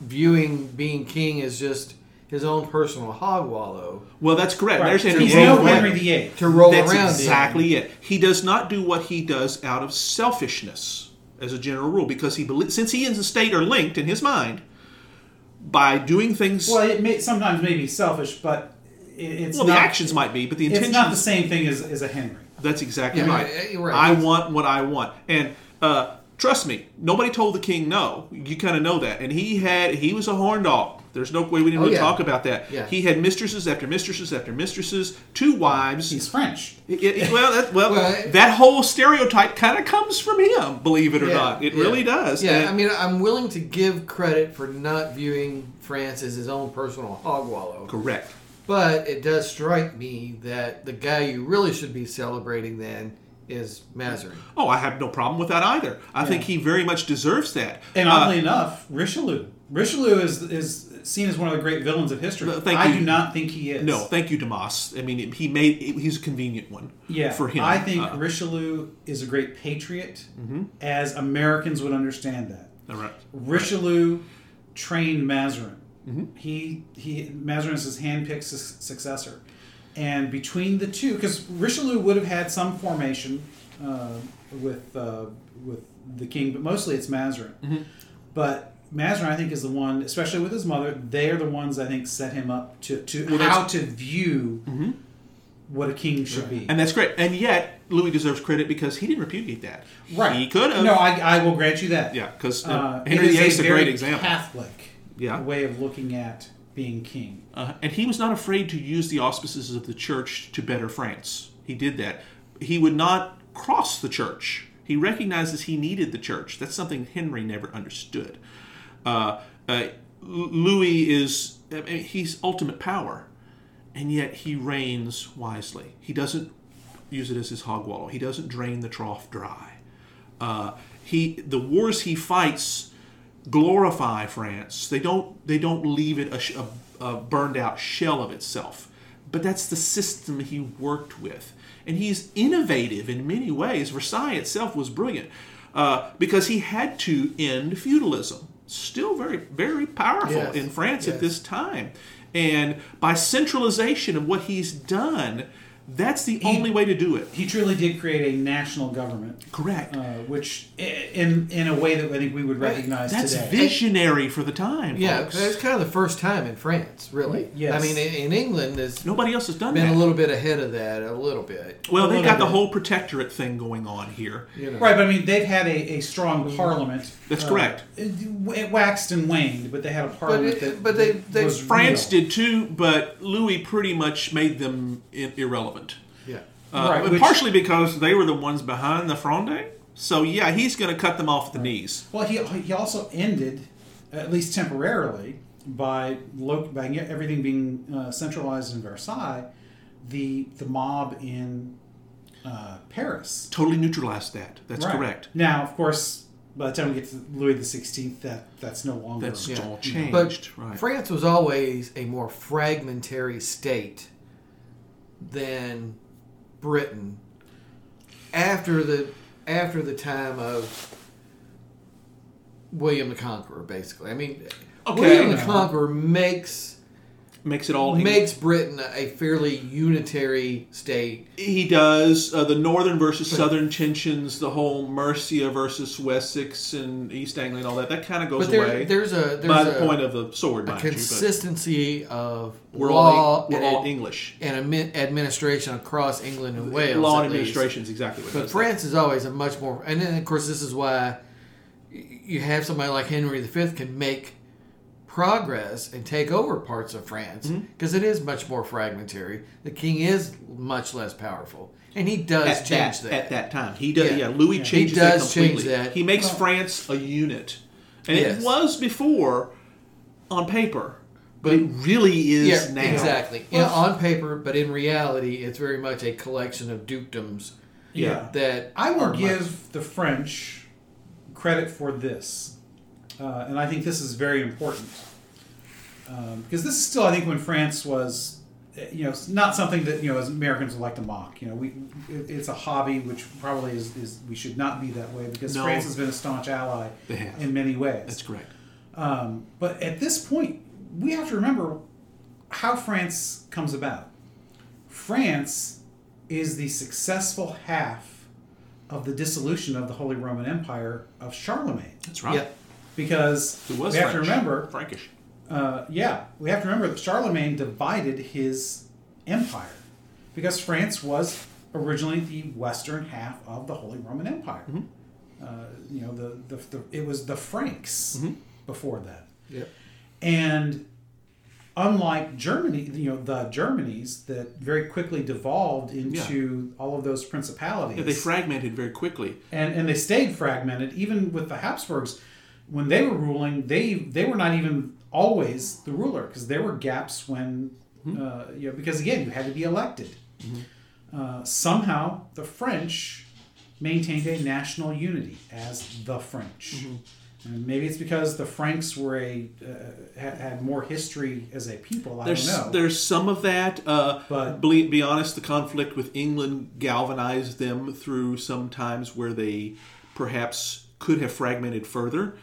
Speaker 2: viewing being king as just his own personal hog wallow
Speaker 1: Well, that's correct.
Speaker 3: Right.
Speaker 1: There's- and
Speaker 3: He's
Speaker 1: he
Speaker 3: no Henry. VIII.
Speaker 2: to roll
Speaker 1: That's
Speaker 2: around. in.
Speaker 1: exactly it. He does not do what he does out of selfishness, as a general rule, because he believes since he and the state are linked in his mind by doing things.
Speaker 3: Well, it may sometimes may be selfish, but it's
Speaker 1: Well,
Speaker 3: not,
Speaker 1: the actions might be, but the
Speaker 3: It's
Speaker 1: intentions.
Speaker 3: not the same thing as, as a Henry.
Speaker 1: That's exactly
Speaker 2: Yeah,
Speaker 1: right.
Speaker 2: right, right.
Speaker 1: I want what I want, and uh, trust me, nobody told the king no. You kind of know that, and he had he was a horn dog. There's no way we didn't
Speaker 2: Oh,
Speaker 1: really
Speaker 2: yeah.
Speaker 1: talk about that.
Speaker 2: Yeah.
Speaker 1: He had mistresses after mistresses after mistresses, two wives.
Speaker 3: He's French.
Speaker 1: It- it- well, that, well,
Speaker 2: Well,
Speaker 1: that whole stereotype kind of comes from him, believe it or
Speaker 2: Yeah,
Speaker 1: not. It
Speaker 2: yeah.
Speaker 1: really does.
Speaker 2: Yeah,
Speaker 1: And-
Speaker 2: I mean, I'm willing to give credit for not viewing France as his own personal hog wallow.
Speaker 1: correct.
Speaker 2: But it does strike me that the guy you really should be celebrating then is Mazarin.
Speaker 1: Oh, I have no problem with that either. I think he very much deserves that.
Speaker 3: And
Speaker 1: Uh,
Speaker 3: oddly enough, Richelieu. Richelieu is is seen as one of the great villains of history.
Speaker 1: No,
Speaker 3: I
Speaker 1: you.
Speaker 3: do not think he is.
Speaker 1: no, thank you, Damas. I mean, he made he's a convenient one.
Speaker 3: Yeah,
Speaker 1: for him.
Speaker 3: I think
Speaker 1: Uh,
Speaker 3: Richelieu is a great patriot, as Americans would understand that.
Speaker 1: all right.
Speaker 3: Richelieu trained Mazarin.
Speaker 1: Mm-hmm.
Speaker 3: He he Mazarin is his handpicked su- successor, and between the two, because Richelieu would have had some formation uh, with uh, with the king, but mostly it's Mazarin.
Speaker 1: Mm-hmm.
Speaker 3: But Mazarin, I think, is the one, especially with his mother. They are the ones I think set him up to to
Speaker 1: Well,
Speaker 3: how to view what a king should be.
Speaker 1: And that's great. And yet, Louis deserves credit because he didn't repudiate that.
Speaker 3: Right.
Speaker 1: He could have.
Speaker 3: No, I, I will grant you that.
Speaker 1: yeah, because
Speaker 3: Uh,
Speaker 1: Henry VIII
Speaker 3: is
Speaker 1: is a great example.
Speaker 3: Catholic
Speaker 1: Yeah.
Speaker 3: way of looking at being king.
Speaker 1: Uh, and he was not afraid to use the auspices of the church to better France. He did that. He would not cross the church. He recognizes he needed the church. That's something Henry never understood. Uh, uh, Louis is I mean, he's ultimate power, and yet he reigns wisely. He doesn't use it as his hog wallow. He doesn't drain the trough dry. Uh, he the wars he fights glorify France. They don't they don't leave it a, a, a burned out shell of itself. But that's the system he worked with, and he's innovative in many ways. Versailles itself was brilliant uh, because he had to end feudalism. Still very very powerful
Speaker 2: Yes,
Speaker 1: in France
Speaker 2: yes.
Speaker 1: at this time, and by centralization of what he's done, that's the only way to do it.
Speaker 3: He truly did create a national government,
Speaker 1: Correct.
Speaker 3: uh, which in in a way that I think we would recognize
Speaker 1: That's
Speaker 3: today.
Speaker 1: visionary for the time.
Speaker 2: Yeah,
Speaker 1: folks.
Speaker 2: it's kind of the first time in France, really.
Speaker 3: Yes.
Speaker 2: I mean, in, in England, there's
Speaker 1: Nobody else has done
Speaker 2: been
Speaker 1: that.
Speaker 2: a little bit ahead of that, a little bit.
Speaker 1: well, they
Speaker 3: little
Speaker 1: got the whole protectorate thing going on here.
Speaker 2: You know.
Speaker 3: Right, but I mean, they've had a, a strong parliament.
Speaker 1: That's
Speaker 3: Uh,
Speaker 1: correct.
Speaker 3: It, it waxed and waned, but they had a parliament
Speaker 2: it-
Speaker 3: that.
Speaker 2: but they-
Speaker 3: that
Speaker 2: they-
Speaker 3: was
Speaker 1: France
Speaker 3: real.
Speaker 1: did too, but Louis pretty much made them irrelevant.
Speaker 2: Yeah.
Speaker 1: Uh,
Speaker 3: Right, which-
Speaker 1: partially because they were the ones behind the Fronde. So yeah, he's going to cut them off at the knees.
Speaker 3: Well, he, he also ended, at least temporarily, by lo- by everything being uh, centralized in Versailles, the the mob in uh, Paris.
Speaker 1: Totally neutralized that. That's
Speaker 3: Right.
Speaker 1: correct.
Speaker 3: Now, of course, by the time we get to Louis the Sixteenth, that that's no longer.
Speaker 1: That's
Speaker 2: Yeah.
Speaker 1: all changed.
Speaker 2: But
Speaker 1: right.
Speaker 2: France was always a more fragmentary state than Britain after the after the time of William the Conqueror, basically. I mean,
Speaker 1: Okay.
Speaker 2: William the Conqueror makes
Speaker 1: Makes it all.
Speaker 2: makes Britain a fairly unitary state.
Speaker 1: He does uh, the northern versus southern tensions, the whole Mercia versus Wessex and East Anglia and all that. That kind of goes
Speaker 2: But there,
Speaker 1: away
Speaker 2: there's a there's
Speaker 1: by
Speaker 2: a,
Speaker 1: the point of the sword,
Speaker 2: a
Speaker 1: mind you. But
Speaker 2: consistency of
Speaker 1: we're
Speaker 2: law
Speaker 1: all we're
Speaker 2: and,
Speaker 1: all English.
Speaker 2: and admi- administration across England and Wales.
Speaker 1: Law and administration is exactly what.
Speaker 2: But. France is always a much more, and then of course this is why you have somebody like Henry V can make progress and take over parts of France
Speaker 1: Mm-hmm.
Speaker 2: because is much more fragmentary. The king is much less powerful, and he does
Speaker 1: at
Speaker 2: change
Speaker 1: that,
Speaker 2: that.
Speaker 1: at that time. He does. Yeah,
Speaker 2: Yeah.
Speaker 1: Louis
Speaker 2: Yeah.
Speaker 1: changes
Speaker 2: He does
Speaker 1: that completely.
Speaker 2: change that.
Speaker 1: He makes France a unit, and
Speaker 2: Yes.
Speaker 1: it was before on paper, but it really is
Speaker 2: yeah,
Speaker 1: now.
Speaker 2: exactly. Yeah, on paper, but in reality, it's very much a collection of dukedoms
Speaker 1: Yeah.
Speaker 2: that
Speaker 3: I will
Speaker 2: are much-
Speaker 3: give the French credit for this, uh, and I think this is very important um, because this is still, I think, when France was, eh, you know, not something that you know as Americans would like to mock. You know, we it, it's a hobby which probably is, is we should not be that way because
Speaker 1: No.
Speaker 3: France has been a staunch ally in many ways.
Speaker 1: That's correct.
Speaker 3: Um, but at this point, we have to remember how France comes about. France is the successful half of the dissolution of the Holy Roman Empire of Charlemagne.
Speaker 1: That's right.
Speaker 2: Yeah.
Speaker 3: Because
Speaker 1: was
Speaker 3: we have
Speaker 1: French.
Speaker 3: to remember,
Speaker 1: Frankish.
Speaker 3: uh, yeah, we have to remember that Charlemagne divided his Empire, because France was originally the western half of the Holy Roman Empire. Uh, you know, the, the, the it was the Franks before that,
Speaker 2: Yep.
Speaker 3: and unlike Germany, you know, the Germanies that very quickly devolved into all of those principalities.
Speaker 1: Yeah, they fragmented very quickly.
Speaker 3: and and they stayed fragmented even with the Habsburgs when they were ruling they they were not even always the ruler because there were gaps when uh, you know because again you had to be elected. Uh, somehow the French maintained a national unity as the French. And maybe it's because the Franks were a uh, had, had more history as a people I
Speaker 1: There's
Speaker 3: don't know.
Speaker 1: there's some of that. Uh,
Speaker 3: But-
Speaker 1: be, be honest, the conflict with England galvanized them through some times where they perhaps could have fragmented further.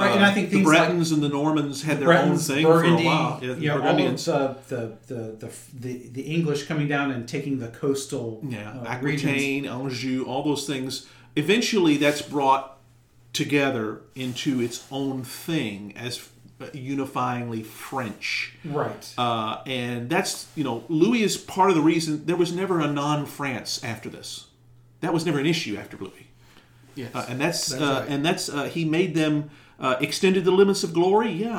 Speaker 3: Right, and I think
Speaker 1: the
Speaker 3: things like-
Speaker 1: Bretons and the Normans had their
Speaker 3: Bretons,
Speaker 1: own thing
Speaker 3: Burgundy,
Speaker 1: for a while. Yeah, the
Speaker 3: you know, all of
Speaker 1: Burgundians.
Speaker 3: the, the, the, the, the, the English coming down and taking the coastal
Speaker 1: Yeah,
Speaker 3: uh, regions.
Speaker 1: Aquitaine, Anjou, all those things. Eventually, that's brought together into its own thing as unifyingly French.
Speaker 3: Right.
Speaker 1: Uh, and that's, you know, Louis is part of the reason there was never a non France after this. That was never an issue after Louis.
Speaker 2: Yes.
Speaker 1: Uh, and that's,
Speaker 2: That's
Speaker 1: uh,
Speaker 2: right.
Speaker 1: and that's uh, he made them uh, extended the limits of glory. Yeah,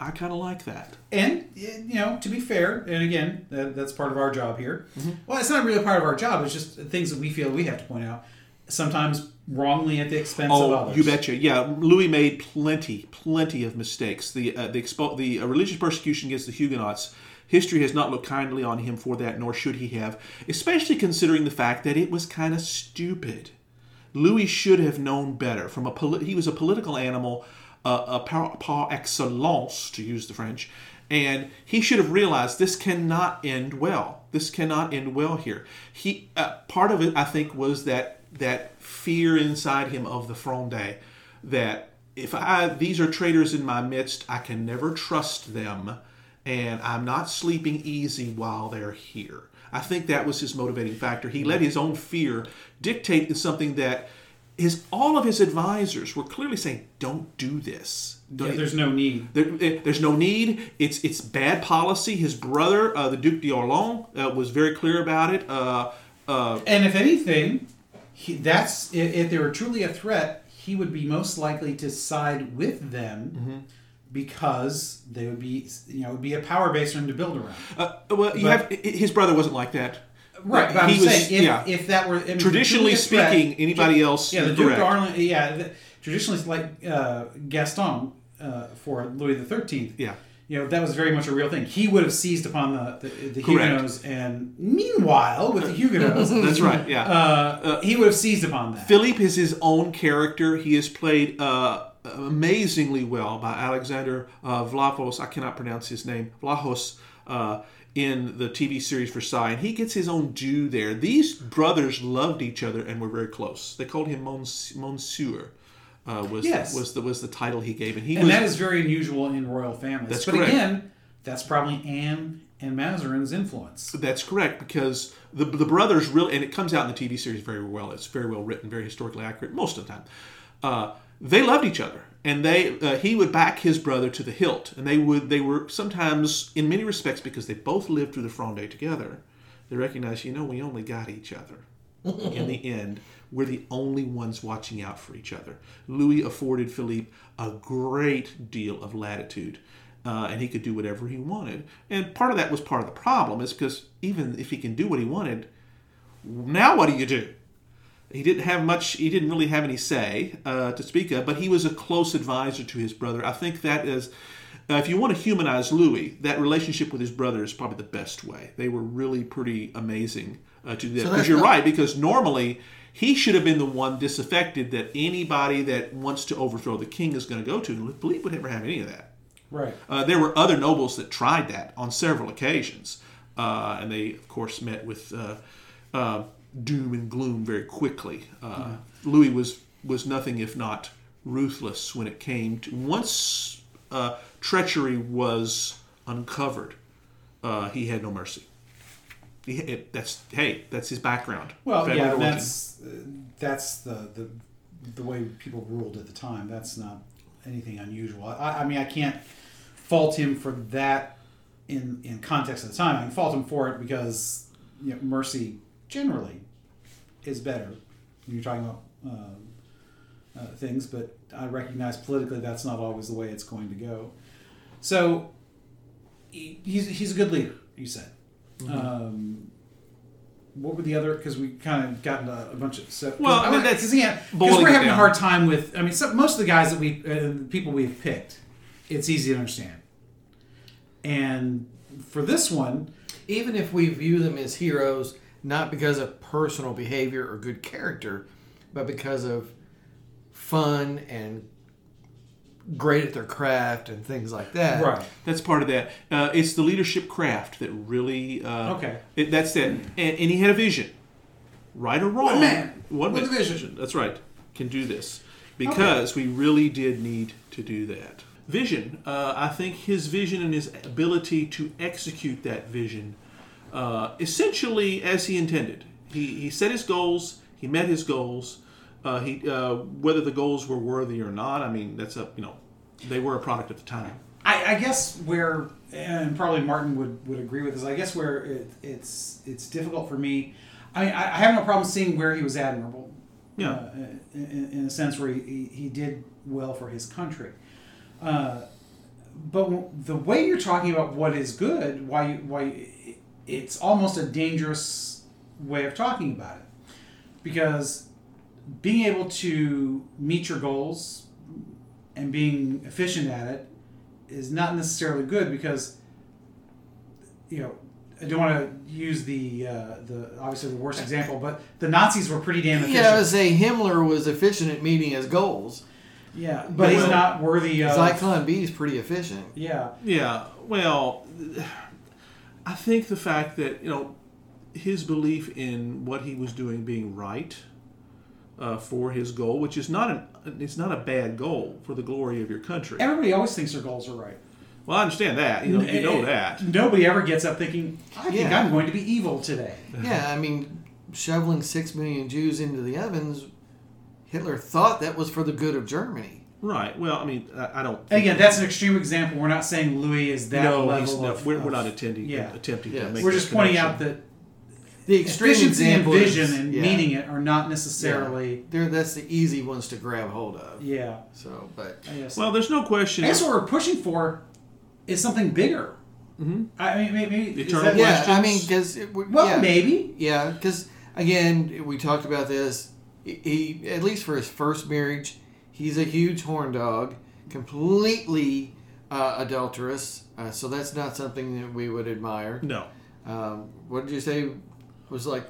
Speaker 1: I, I kind of like that.
Speaker 3: and, you know, to be fair, and again, that, that's part of our job here.
Speaker 1: Mm-hmm.
Speaker 3: Well, it's not really part of our job. It's just things that we feel we have to point out, sometimes wrongly at the expense of
Speaker 1: Oh,
Speaker 3: others.
Speaker 1: you betcha. Yeah, Louis made plenty, plenty of mistakes. The uh, the expo- the uh, religious persecution against the Huguenots. History has not looked kindly on him for that, nor should he have, especially considering the fact that it was kind of stupid. Louis should have known better. From a poli- he was a political animal, uh, a par, par excellence, to use the French, and he should have realized this cannot end well. This cannot end well here. He uh, part of it, I think, was that that fear inside him of the Fronde, that if I these are traitors in my midst, I can never trust them, and I'm not sleeping easy while they're here. I think that was his motivating factor. He let his own fear dictate something that his all of his advisors were clearly saying, "Don't do this. Don't,
Speaker 3: there's no need.
Speaker 1: there, eh, there's no need. It's it's bad policy." His brother, uh, the Duc d'Orléans, uh, was very clear about it. Uh, uh,
Speaker 3: And if anything, he, that's if, if they were truly a threat, he would be most likely to side with them
Speaker 1: Mm-hmm.
Speaker 3: Because they would be, you know, it would be a power base for him to build around.
Speaker 1: uh, well, you
Speaker 3: But-
Speaker 1: have his brother wasn't like that.
Speaker 3: Right, but I'm
Speaker 1: was-
Speaker 3: saying if,
Speaker 1: yeah.
Speaker 3: if that were I mean,
Speaker 1: Traditionally
Speaker 3: threat-
Speaker 1: speaking, anybody else,
Speaker 3: yeah, the Duke
Speaker 1: correct.
Speaker 3: Darling, yeah, the, traditionally like uh, Gaston uh, for Louis the Thirteenth.
Speaker 1: Yeah.
Speaker 3: you know that was very much a real thing. He would have seized upon the the, the Huguenots, and meanwhile with the Huguenots,
Speaker 1: That's right. Yeah.
Speaker 3: uh, he would have seized upon that.
Speaker 1: Philippe is his own character. He is played uh, amazingly well by Alexander uh, Vlahos. I cannot pronounce his name. Vlahos uh, in the TV series Versailles, and he gets his own due there. These brothers loved each other and were very close. They called him Mons- Monsieur. Uh, was
Speaker 3: Yes.
Speaker 1: was the was the title he gave, and he
Speaker 3: and
Speaker 1: was
Speaker 3: that is very unusual in royal families.
Speaker 1: That's
Speaker 3: but
Speaker 1: correct.
Speaker 3: again, that's probably Anne and Mazarin's influence.
Speaker 1: That's correct because the the brothers really, and it comes out in the TV series very well. It's very well written, very historically accurate most of the time. Uh, they loved each other, and they uh, he would back his brother to the hilt, and they would they were sometimes in many respects because they both lived through the Fronde together. They recognized, you know, we only got each other. in the end, we're the only ones watching out for each other. Louis afforded Philippe a great deal of latitude, uh, and he could do whatever he wanted. And part of that was part of the problem, is because even if he can do what he wanted, now what do you do? He didn't have much. He didn't really have any say uh, to speak of, but he was a close advisor to his brother. I think that is, uh, if you want to humanize Louis, that relationship with his brother is probably the best way. They were really pretty amazing uh, to do that. Because
Speaker 2: that's
Speaker 1: you're
Speaker 2: not-
Speaker 1: right. Because normally he should have been the one disaffected that anybody that wants to overthrow the king is going to go to. And Philippe would never have any of that.
Speaker 3: Right.
Speaker 1: Uh, there were other nobles that tried that on several occasions, uh, and they, of course, met with uh, uh, doom and gloom very quickly. Uh, Louis was was nothing if not ruthless when it came to once uh, treachery was uncovered. Uh, he had no mercy. He, it, that's hey, that's his background.
Speaker 3: Well, yeah,
Speaker 1: origin.
Speaker 3: that's uh, that's the, the the way people ruled at the time. That's not anything unusual. I, I mean, I can't fault him for that in in context of the time. I can fault him for it because you know, mercy generally is better when you're talking about um, uh, things, but I recognize politically that's not always the way it's going to go. So he, he's he's a good leader. You said. Um, what were the other? Because we kind of got into a bunch of so.
Speaker 1: Well, I mean, that's
Speaker 3: because yeah, because we're
Speaker 1: it
Speaker 3: having a hard time with. I mean, some, most of the guys that we, uh, people we've picked, it's easy to understand. And for this one,
Speaker 2: Even if we view them as heroes, not because of personal behavior or good character, but because of fun and great at their craft and things like that. Right.
Speaker 1: That's part of that. Uh, it's the leadership craft that really. Uh,
Speaker 3: Okay.
Speaker 1: It, that's that. And, and he had a vision, right or wrong.
Speaker 3: One man
Speaker 1: One
Speaker 3: with
Speaker 1: man.
Speaker 3: a vision.
Speaker 1: That's right. Can do this because we really did need to do that. Vision. Uh, I think his vision and his ability to execute that vision, uh, essentially as he intended. He he set his goals. He met his goals. Uh, he uh, whether the goals were worthy or not. I mean, that's a you know, they were a product of the time.
Speaker 3: I, I guess where, and probably Martin would, would agree with this. I guess where it, it's it's difficult for me. I mean, I, I have no problem seeing where he was admirable.
Speaker 1: Yeah.
Speaker 3: Uh, in, in a sense where he, he, he did well for his country. Uh, but w- the way you're talking about what is good, why you, why it's almost a dangerous way of talking about it, because being able to meet your goals and being efficient at it is not necessarily good because you know I don't want to use the uh, the obviously the worst example, but the Nazis were pretty damn efficient.
Speaker 2: Yeah, I would say Himmler was efficient at meeting his goals.
Speaker 3: Yeah, but he's
Speaker 1: Well-
Speaker 3: not worthy of.
Speaker 2: Zyklon B is pretty efficient.
Speaker 3: Yeah,
Speaker 1: Yeah, well, I think the fact that you know his belief in what he was doing being right uh, for his goal, which is not an it's not a bad goal for the glory of your country.
Speaker 3: everybody always thinks their goals are right.
Speaker 1: Well, I understand that. You know, you know that.
Speaker 3: Nobody ever gets up thinking, "I think
Speaker 2: Yeah.
Speaker 3: I'm going to be evil today."
Speaker 2: Yeah, I mean, shoveling six million Jews into the ovens, Hitler thought that was for the good of Germany.
Speaker 1: Right. Well, I mean, I, I don't.
Speaker 3: And again, that's an extreme example. We're not saying Louis is that
Speaker 1: no,
Speaker 3: level
Speaker 1: he's, no
Speaker 3: of.
Speaker 1: we're, we're not attending,
Speaker 3: yeah.
Speaker 1: attempting
Speaker 2: Yes.
Speaker 1: to make.
Speaker 3: We're
Speaker 1: this
Speaker 3: just pointing out that
Speaker 2: The extreme
Speaker 3: efficiency and
Speaker 2: example
Speaker 3: vision and
Speaker 2: yeah.
Speaker 3: meeting it are not necessarily.
Speaker 2: They're, that's the easy ones to grab hold of.
Speaker 3: Yeah.
Speaker 2: So, but
Speaker 3: I.
Speaker 1: Well, there's no question.
Speaker 3: I guess what we're pushing for is something bigger.
Speaker 1: Mhm.
Speaker 3: I mean, maybe. is
Speaker 1: Eternal
Speaker 3: that-
Speaker 2: yeah, I mean, because
Speaker 3: Well,
Speaker 2: yeah,
Speaker 3: maybe.
Speaker 2: yeah, because again, we talked about this. He, he, at least for his first marriage, he's a huge horn dog, completely uh, adulterous. Uh, so that's not something that we would admire.
Speaker 1: no.
Speaker 2: Um, what did you say? Was like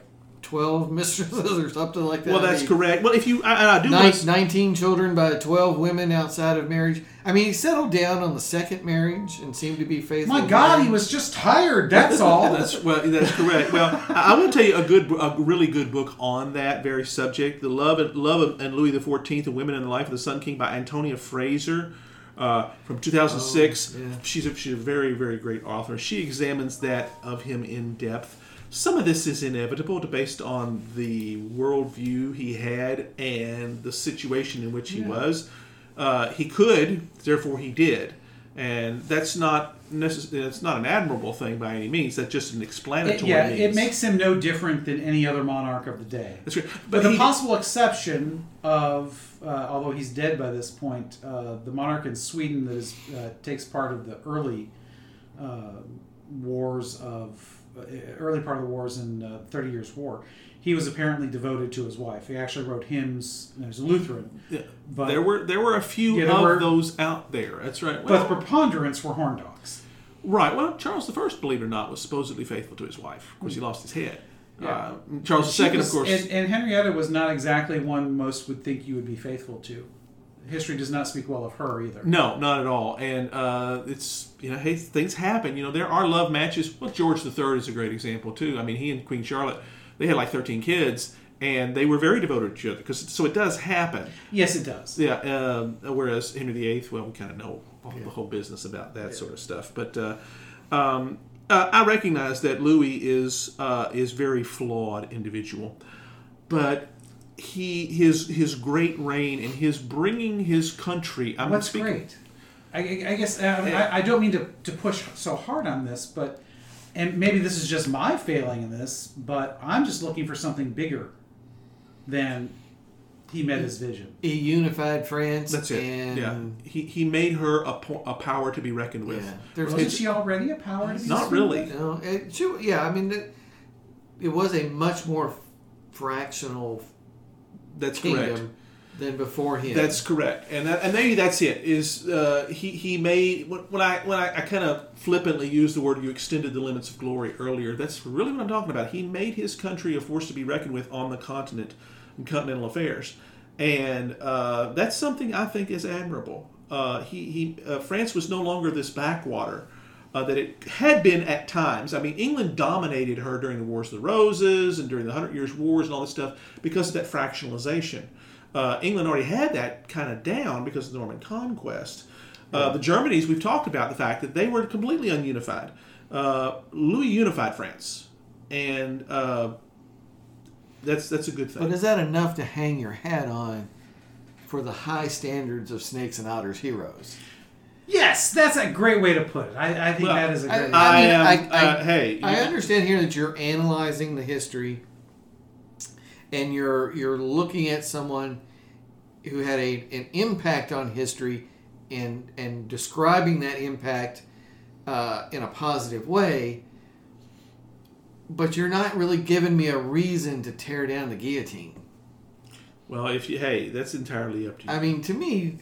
Speaker 2: twelve mistresses or something like that.
Speaker 1: Well, that's
Speaker 2: He-
Speaker 1: correct. Well, if you, I, I do
Speaker 2: Nine,
Speaker 1: want
Speaker 2: 19 children by 12 women outside of marriage. I mean, he settled down on the second marriage and seemed to be faithful.
Speaker 3: My God, he was just tired. That's all.
Speaker 1: That's well, that's correct. Well, I, I will tell you a good, a really good book on that very subject: "The Love and Love of, and Louis the Fourteenth: and Women in the Life of the Sun King" by Antonia Fraser. Uh, from 2006,
Speaker 2: Oh, yeah.
Speaker 1: she's a, she's a very very great author. She examines that of him in depth. Some of this is inevitable, based on the worldview he had and the situation in which he was. Uh, he could, therefore he did, and that's not necessarily it's not an admirable thing by any means. That's just an
Speaker 3: It-
Speaker 1: explanatory.
Speaker 3: yeah,
Speaker 1: means.
Speaker 3: it makes him no different than any other monarch of the day.
Speaker 1: That's right.
Speaker 3: But
Speaker 1: But
Speaker 3: the
Speaker 1: he,
Speaker 3: possible exception of, uh, although he's dead by this point, uh, the monarch in Sweden that is uh, takes part of the early uh, wars of early part of the wars in uh, Thirty Years' War. He was apparently devoted to his wife. He actually wrote hymns. He was a Lutheran,
Speaker 1: yeah,
Speaker 3: but
Speaker 1: there were there were a few
Speaker 3: Yeah,
Speaker 1: of
Speaker 3: were-
Speaker 1: those out there. That's right.
Speaker 3: but the preponderance were horn dogs.
Speaker 1: right. Well, Charles I, believe it or not, was supposedly faithful to his wife. Of course, he lost his head.
Speaker 3: Yeah.
Speaker 1: Uh, Charles II,
Speaker 3: was-
Speaker 1: of course.
Speaker 3: and, and Henrietta was not exactly one most would think you would be faithful to. History does not speak well of her either.
Speaker 1: No, not at all. And uh, it's you know, hey, things happen. You know, there are love matches. Well, George III is a great example too. I mean, he and Queen Charlotte, they had like thirteen kids, and they were very devoted to each other. Because so it does happen.
Speaker 3: Yes, it does.
Speaker 1: Yeah. Um, whereas Henry VIII, well, we kind of know all the whole business about that sort of stuff. But uh, um, uh, I recognize that Louis is uh, is very flawed individual, but he his his great reign and his bringing his country. I'm
Speaker 3: What's
Speaker 1: speaking,
Speaker 3: great? I, I guess uh, I, I don't mean to, to push so hard on this, but and maybe this is just my failing in this, but I'm just looking for something bigger than he met his vision.
Speaker 2: He unified France.
Speaker 1: That's it.
Speaker 2: And
Speaker 1: yeah, he he made her a, po- a power to be reckoned with.
Speaker 2: Yeah. There's
Speaker 3: Wasn't
Speaker 1: It's-
Speaker 3: she already a power? to be
Speaker 1: Not
Speaker 3: reckoned
Speaker 1: really.
Speaker 3: with?
Speaker 2: You know, it, she, yeah, I mean, it, it was a much more fractional
Speaker 1: That's correct.
Speaker 2: kingdom than before him.
Speaker 1: That's correct, and that, and maybe that's it. Is uh, he he made when when I when I, I kind of flippantly used the word you extended the limits of glory earlier. That's really what I'm talking about. He made his country a force to be reckoned with on the continent in continental affairs, and uh, that's something I think is admirable. Uh, he he uh, France was no longer this backwater. Uh, that it had been at times. I mean, England dominated her during the Wars of the Roses and during the Hundred Years' Wars and all this stuff because of that fractionalization. Uh, England already had that kind of down because of the Norman conquest. Uh, the Germanys, we've talked about the fact that they were completely ununified. Uh, Louis unified France, and uh, that's that's a good thing.
Speaker 2: But is that enough to hang your hat on for the high standards of Snakes and Otters heroes?
Speaker 3: Yes, that's a great way to put it. I, I think
Speaker 1: Well,
Speaker 3: that is a great.
Speaker 2: I-
Speaker 1: I
Speaker 2: mean,
Speaker 1: am.
Speaker 2: I- I-
Speaker 1: uh, hey,
Speaker 2: I understand here that you're analyzing the history and you're you're looking at someone who had a, an impact on history and and describing that impact uh, in a positive way but you're not really giving me a reason to tear down the guillotine
Speaker 1: Well, if you hey, that's entirely up to you.
Speaker 2: i mean to me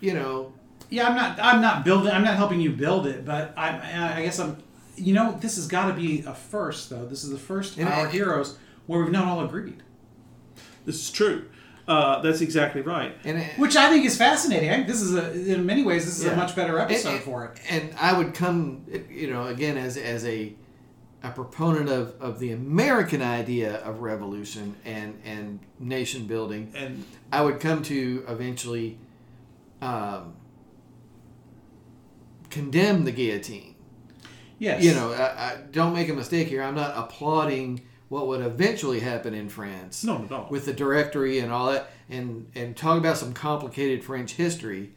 Speaker 2: you know
Speaker 3: Yeah, I'm not. I'm not building. I'm not helping you build it, but I. I guess I'm. You know, this has got to be a first, though. This is the first
Speaker 2: And
Speaker 3: of our heroes where we've not all agreed,
Speaker 1: this is true. Uh, that's exactly right.
Speaker 2: and it-
Speaker 3: which I think is fascinating. I think this is a. In many ways, this is
Speaker 2: Yeah.
Speaker 3: a much better episode
Speaker 2: and,
Speaker 3: for it.
Speaker 2: And I would come, you know, again as as a a proponent of, of the American idea of revolution and and nation building.
Speaker 1: And
Speaker 2: I would come to eventually um, condemn the guillotine.
Speaker 3: Yes.
Speaker 2: You know, I, I, don't make a mistake here. I'm not applauding what would eventually happen in France
Speaker 1: no, no, no.
Speaker 2: with the directory and all that, and and talk about some complicated French history.